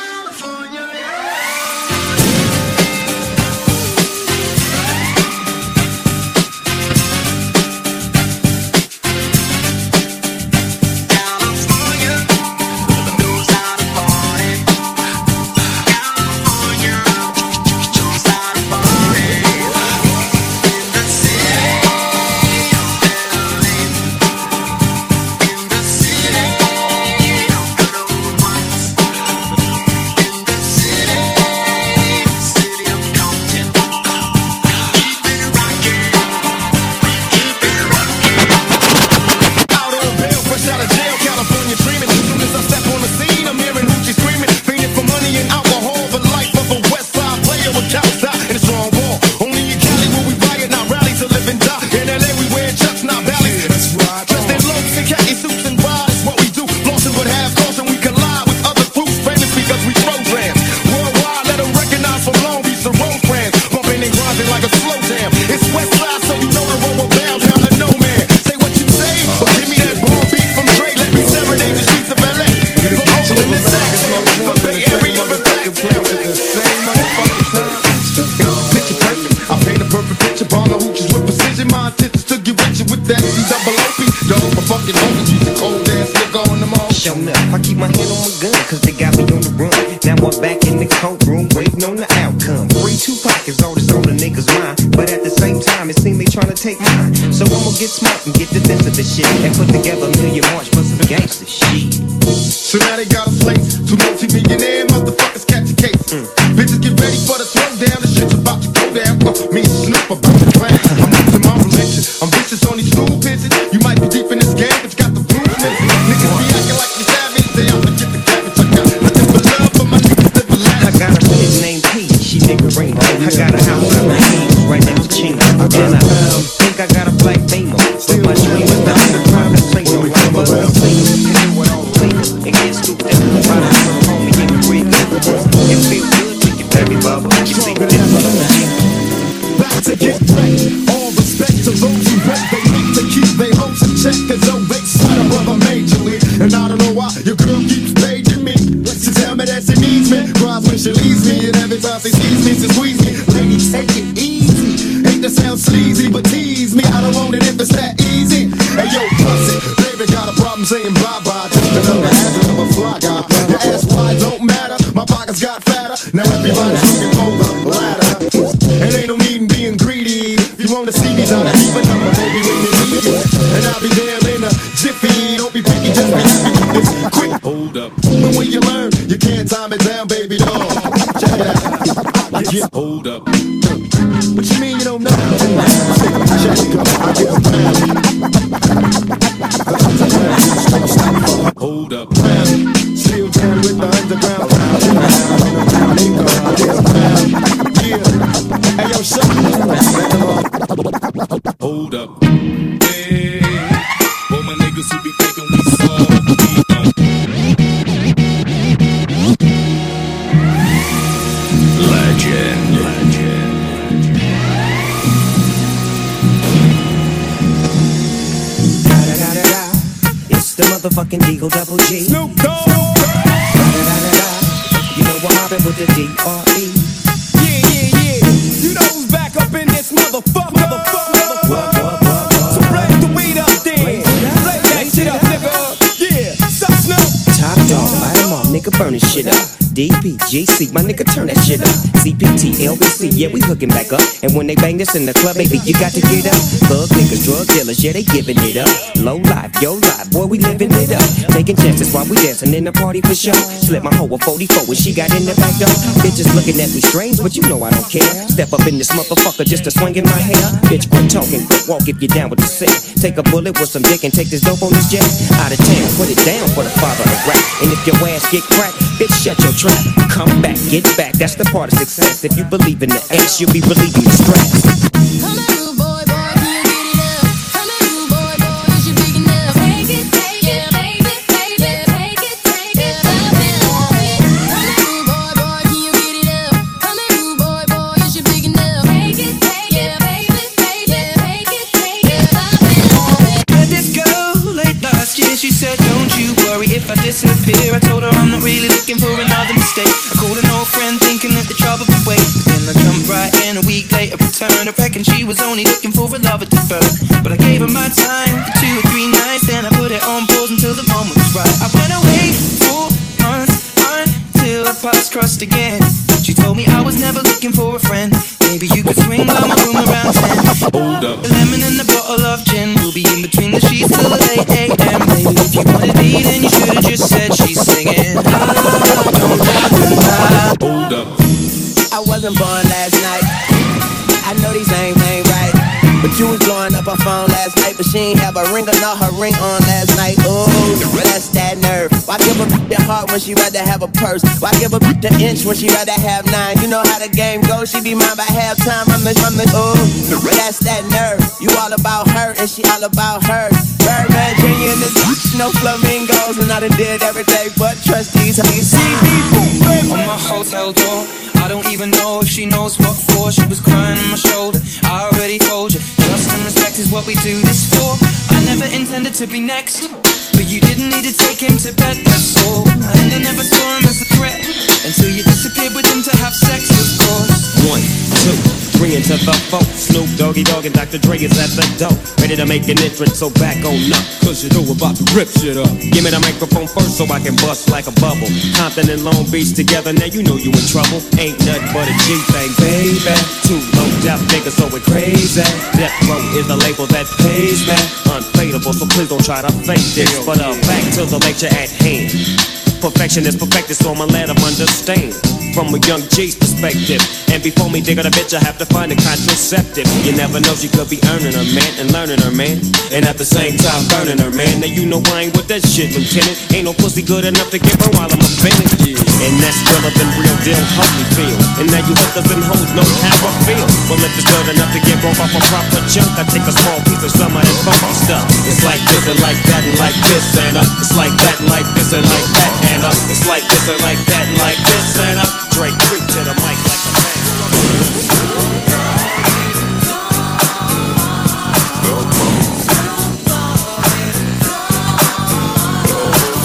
in the club, baby, you got to get up. But yeah, they giving it up. Low life, yo life, boy, we living it up. Taking chances while we dancing in the party for sure. Slip my hoe a 44 when she got in the back door. Bitches looking at me strange, but you know I don't care. Step up in this motherfucker just to swing in my hair. Bitch, quit talking, quick walk if you down with the sick. Take a bullet with some dick and take this dope on this jet. Out of town, put it down for the father of rap. And if your ass get cracked, bitch, shut your trap. Come back, get back, that's the part of success. If you believe in the ass, you'll be relieving the stress. I reckon she was only looking for a lover to burn. But I gave her my time for two or three nights, then I put it on pause until the moment was right. I went away for months until our paths crossed again. She told me I was never looking for a friend. Maybe you could swing by my room around 10. Hold up. A lemon and a bottle of gin. We'll be in between the sheets till 8 a.m. Baby, if you wanted me, then you should've just said she's singing. Hold up. I wasn't born phone last night, but she ain't have a ring or not her ring on last night. Ooh, that's that nerve. Why give a your heart when she rather have a purse? Why give a the inch when she rather have nine? You know how the game goes, she be mine by halftime. I'm the, I'm the, ooh, that's that nerve. You all about her and she all about her. Birdman Jr. in this no flamingos, and I done did everything but trust these. See people, on my hotel door. I don't even know if she knows what for. She was crying on my shoulder. I already told you, trust and respect is what we do this for. I never intended to be next, but you didn't need to take him to bed. That's. And I never saw him as a threat until you disappeared with him to have sex, of course. One, two, three into the four. Snoop Doggy Dogg and Dr. Dre is at the door. Ready to make an entrance, so back on up. Cause you know we're about to rip shit up. Give me the microphone first so I can bust like a bubble. Compton and Long Beach together, now you know you in trouble. Ain't nothing but a G thing, baby. Two low death niggas, so we're crazy. Death Row is the label that pays me. Unfadable, so please don't try to fake this. But uh, back to the lecture at hand. Perfection is perfected, so I'ma let 'em understand. From a young G's perspective. And before me dig out a bitch, I have to find a contraceptive. You never know, she could be earning her man and learning her man. And at the same time, burning her man. Now you know I ain't with that shit, Lieutenant. Ain't no pussy good enough to get her while I'm a offended. And that's realer than real deal, me feel. And now you hookers and hoes know how I feel. Well, if it's good enough to get broke off a proper chunk, I take a small piece of some of that funky stuff. It's like this and like that and like this and up. It's like that and like this and like that and up. It's like this and like that and like this and up. Dre creep to the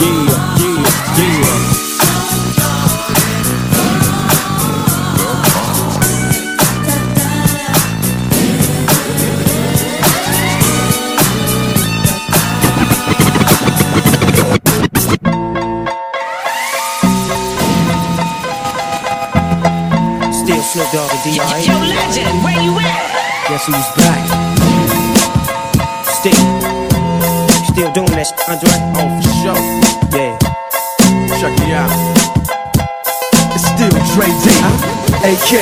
Yeah, yeah, yeah. Still Snoop Dogg and D.R.E. Yo, legend, where you at? Guess who's back? Still, that, shit, Andre? Oh, for sure. Yeah. Check me out. It's still Dre D, AK.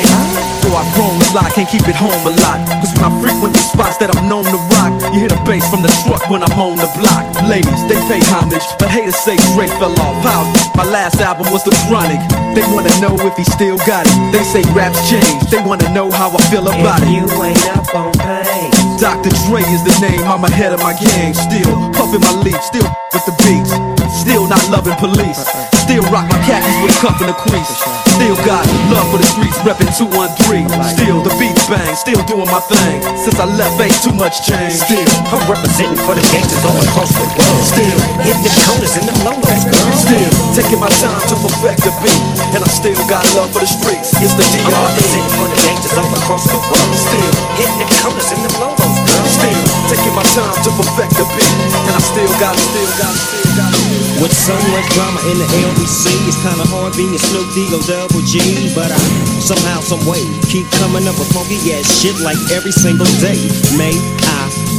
Though I've grown a lot, can't keep it home a lot. Cause when I frequent the spots that I'm known to rock, you hear the bass from the truck when I'm on the block. Ladies, they pay homage, but haters say Dre fell off. How? My last album was The Chronic. They wanna know if he still got it. They say raps change, they wanna know how I feel about it. You ain't up on pain. Dr. Dre is the name, I'm ahead of my game. Still puffin' my leaf, still with the beats. Still not loving police. Still rock my khakis with a cuff and a crease. Still got love for the streets, reppin' 213. Still the beats bang, still doing my thing. Since I left, ain't too much change. Still, I'm representing for the gangsters all across the world. Still hitting the corners and the logos, girl. Still taking my time to perfect the beat, and I still got love for the streets. It's the I'm DRE. representing for the gangsters all across the world. Still hitting the corners and the girl. Taking my time to perfect the beat, and I still got, it, still got, still got. It. With so much drama in the LBC, it's kinda hard being Snoop D-O double G. But I somehow, some way, keep coming up with funky ass shit like every single day. May I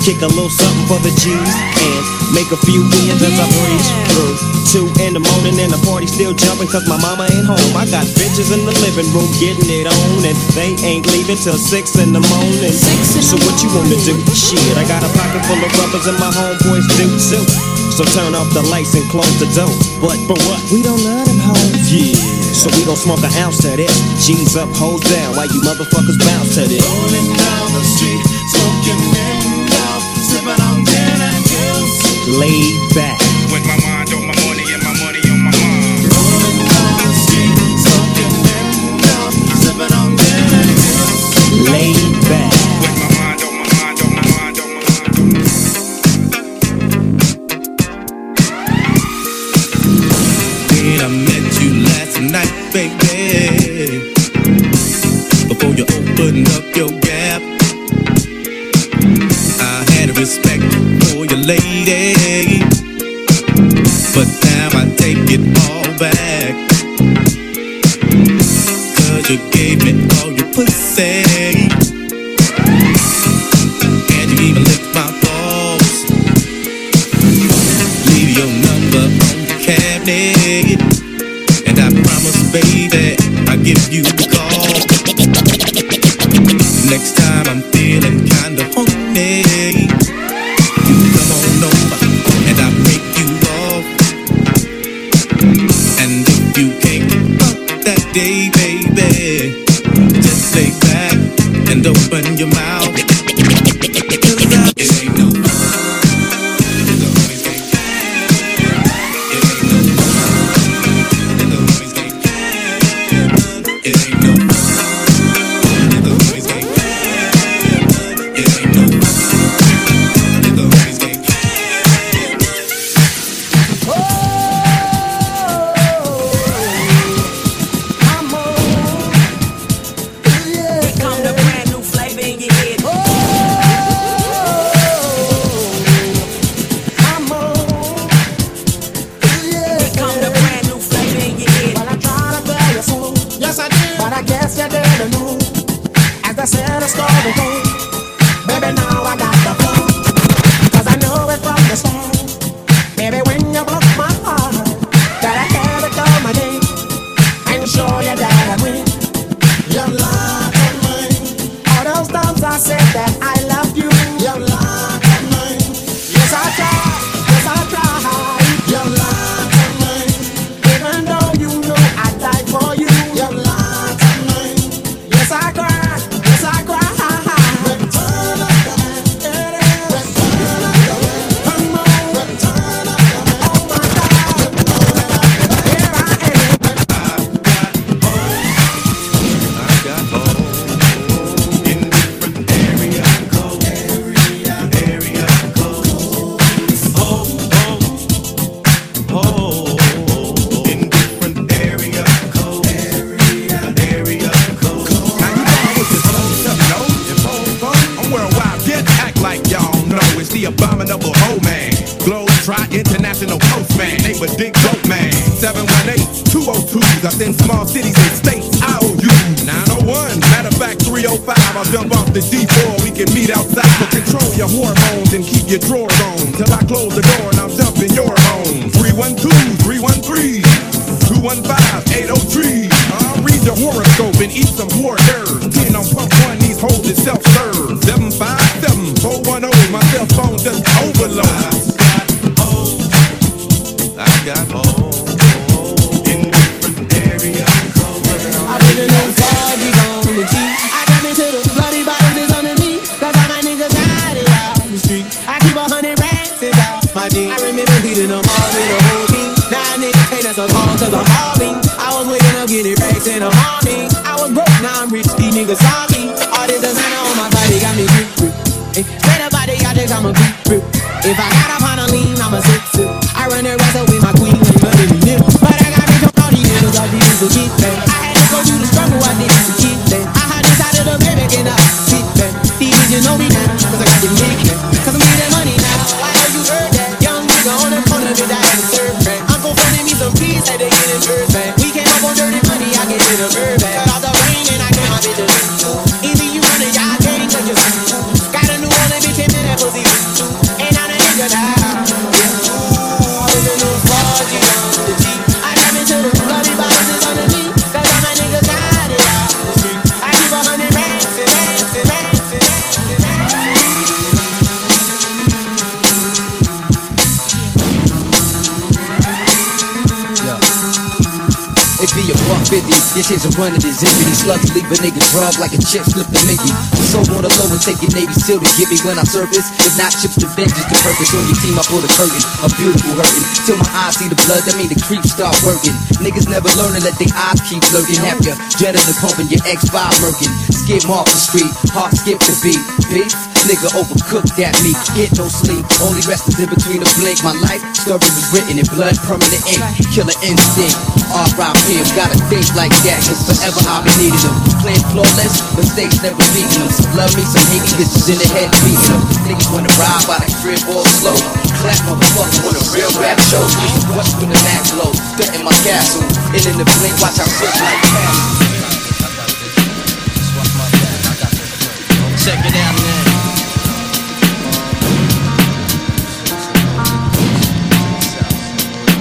Kick a little something for the G's and make a few wins as I breeze through. Two in the morning and the party still jumping cause my mama ain't home. I got bitches in the living room getting it on and they ain't leaving till six in the morning. Six in so what you wanna do? Shit, I got a pocket full of rubbers and my homeboys do too. So turn off the lights and close the door. But for what? We don't let them home. Yeah. So we don't smoke an ounce to this. G's up, hold down. Why you motherfuckers bounce to this? Rolling down the street, smoking laid back. With my mind on my money and my money on my mind. Rolling down the street, down, sipping on dinner. Laid take your Navy SEAL to get me when I surface. If not chips to vengeance, the purpose on your team, I pull the curtain. A beautiful hurting. Till my eyes see the blood, that mean the creeps start working. Niggas never learning, let their eyes keep lurking. Have your adrenaline pumping, your X5 murking. Skim off the street, heart skip the beat. Beef, nigga overcooked that meat. Get no sleep, only rest is in between the blink. My life story was written in blood, permanent ink. Killer instinct, R.I.P. Gotta think like that, cause forever I'll be needing them. Playing flawless, mistakes never beating them. Some love me, some hate me, bitches in the head beating them. Niggas wanna ride by the crib all slow. Clap motherfucker when a real rap show. What's when the max low? Stunting my castle. And in the blink, watch I flip like castle. Check it out now.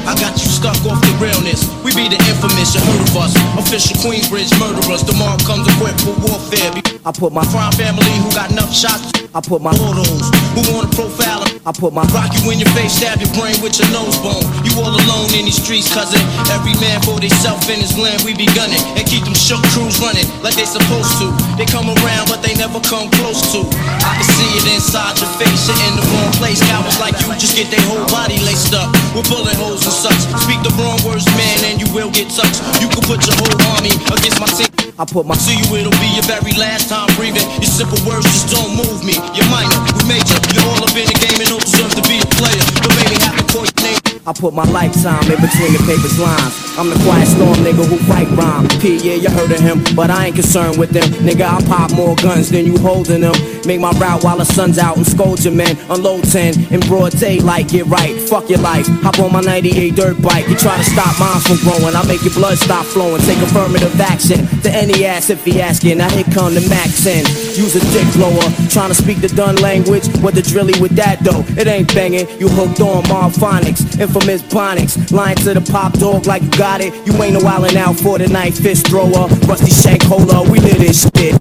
I got you stuck off the realness. We be the infamous, you heard of us. Official Queensbridge murderers. Tomorrow comes equipped for warfare. I put my crime family who got enough shots. I put my photos. Who wanna profile? I put my Rock you in your face, stab your brain with your nose bone. You all alone in these streets, cousin. Every man for theyself in his land, we be gunning. And keep them shook crews running like they supposed to. They come around, but they never come close to. I can see it inside your face, you're in the wrong place. Cowards like you just get their whole body laced up with bullet holes and such. Speak the wrong words, man, and you will get touched. You can put your whole army against my team. I put my To you, it'll be your very last time breathing. Your simple words just don't move me. You're minor, we major. You're all up in the game and don't deserve to be a player. But have name. I put my lifetime in between the paper's lines. I'm the quiet storm nigga who fight rhyme. P, yeah, you heard of him, but I ain't concerned with them. Nigga, I pop more guns than you holding them. Make my route while the sun's out and scold your men. Unload 10 in broad daylight, get right. Fuck your life. Hop on my 98 dirt bike. You try to stop mine from growing. I make your blood stop flowing. Take affirmative action to any ass if he asking. Now here come the max in. Use a dick blower. Trying to speak the done language. What the drilly with that though? It ain't banging. You hooked on Marv Phonics. Infamous Bonics. Lying to the pop dog like you got it. You ain't no wildin' out for the night. Fist thrower. Rusty shank holder. We live this shit.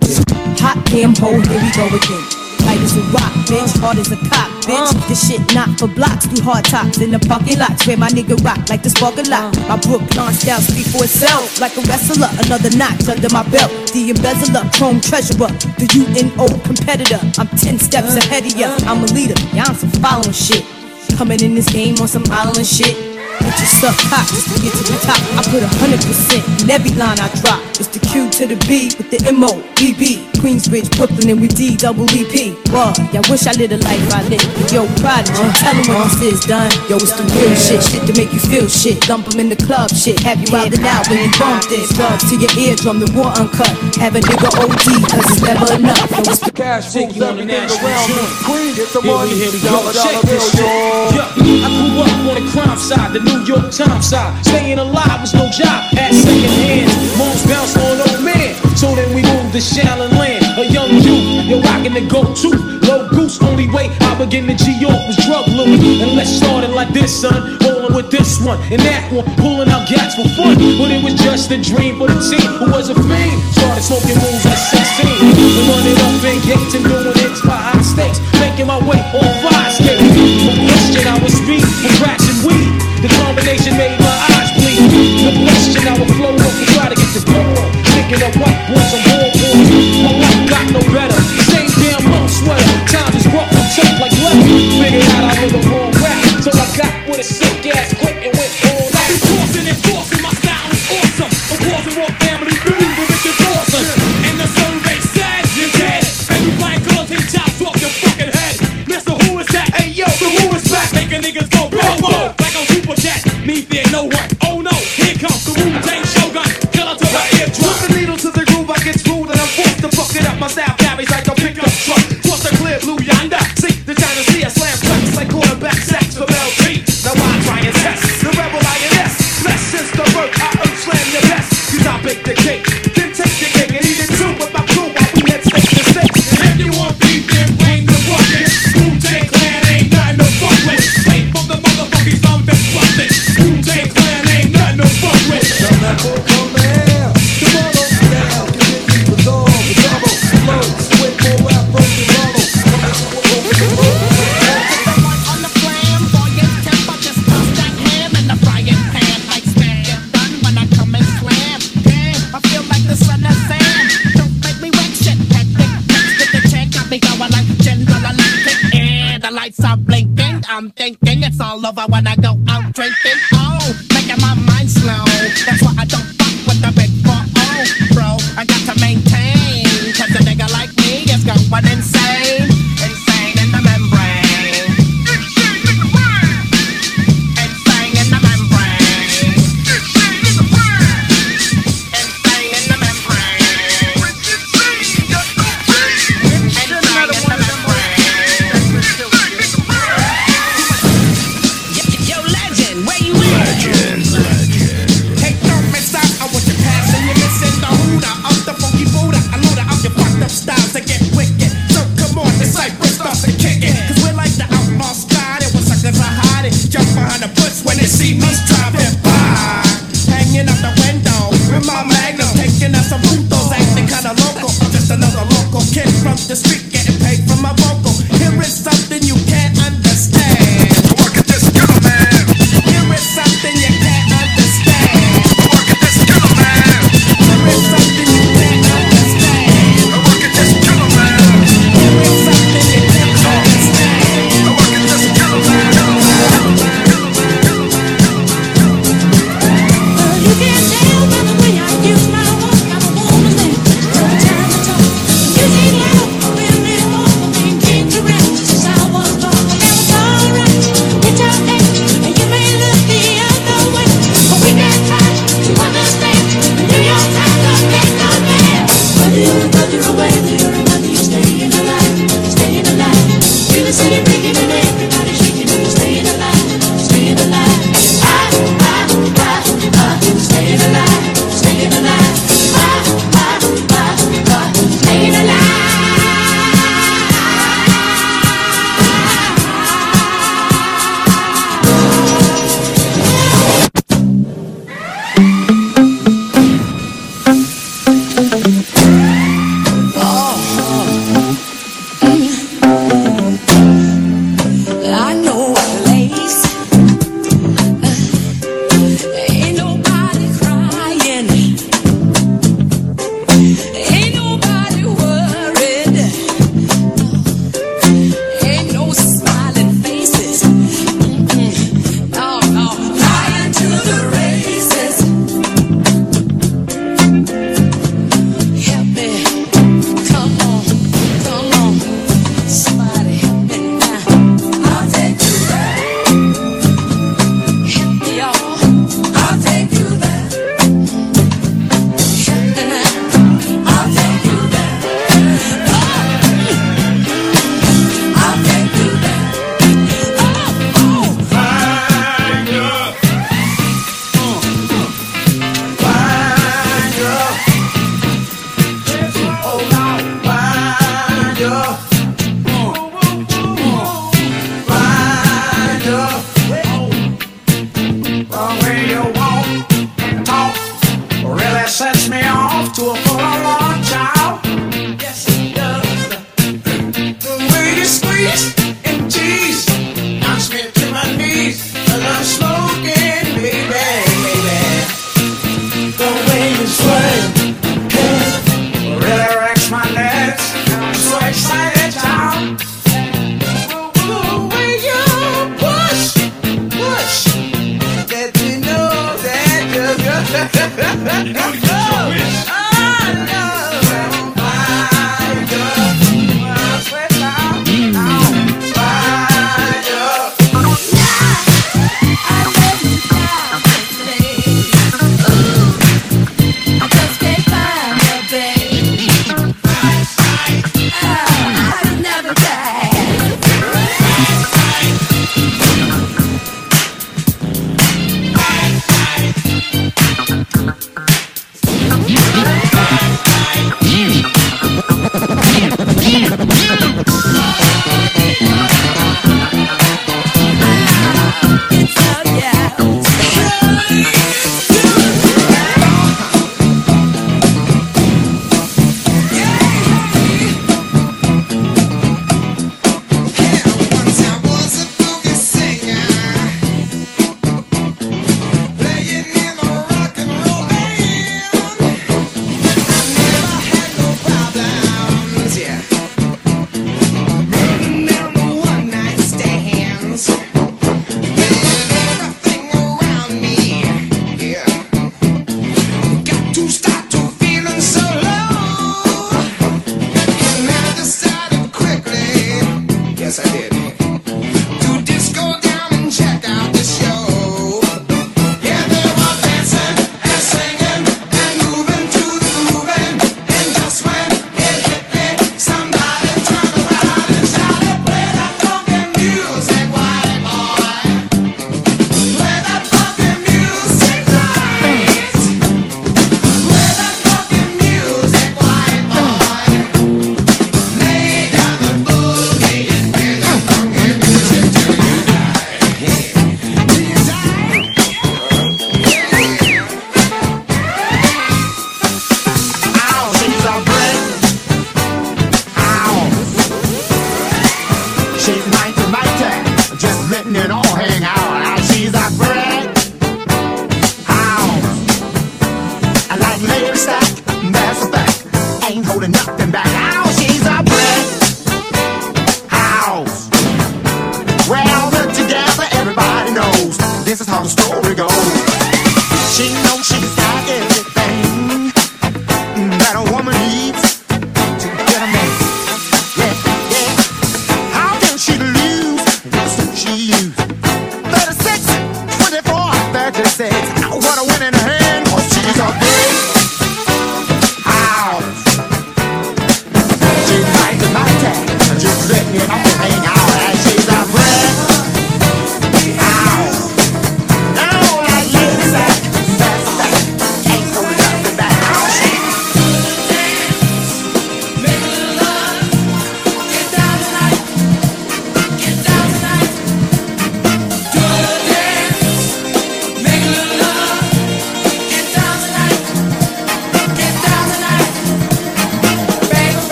Hot damn hole, here we go again. Light as a rock, bitch, hard as a cop, bitch. Uh. This shit not for blocks, through hard tops in the parking lots where my nigga rock like the spark a lot. Uh. My Brooklyn style speak for itself, like a wrestler. Another notch under my belt. The embezzler, chrome treasurer, the UNO competitor. I'm ten steps uh. ahead of ya. I'm a leader, yeah, I'm some following shit. Coming in this game on some island shit. Bitches suck cock just to get to the top. I put a hundred percent in every line I drop. It's the Q to the B with the M O B B. Queensbridge, Brooklyn, and we D double E P. Whoa, yeah, wish I lived a life I lived. Yo, prodigy, uh. tell 'em when this is done. Yo, it's the real shit, shit to make you feel shit. Dump 'em in the club, shit. Have you out and out when you bump this. Drugs to your eardrum, the war uncut. Have a nigga OD, cause it's never enough. Yo, it's the Cash rules everything around me. Queen, get the money. Here we go. Check this shit. Yeah, I grew up on the crime side, the New York Times side. Staying alive was no job. At second hand, moms bounce on old man. So then we moved to Shaolin Land. A young youth, you're rocking the go-to. Low goose, only way I began to G-York was drug loot. And let's start it like this, son. Rolling with this one and that one, pulling out gats for fun. But it was just a dream for the team who was a fiend. Started smoking moves at 16. And running up in gates and doing hits by high stakes. Making my way on fire skates. From question, I was speed for combination made my eyes bleed. The question, I would flow up and try to get the glow up. Thinking of white boys on board boys.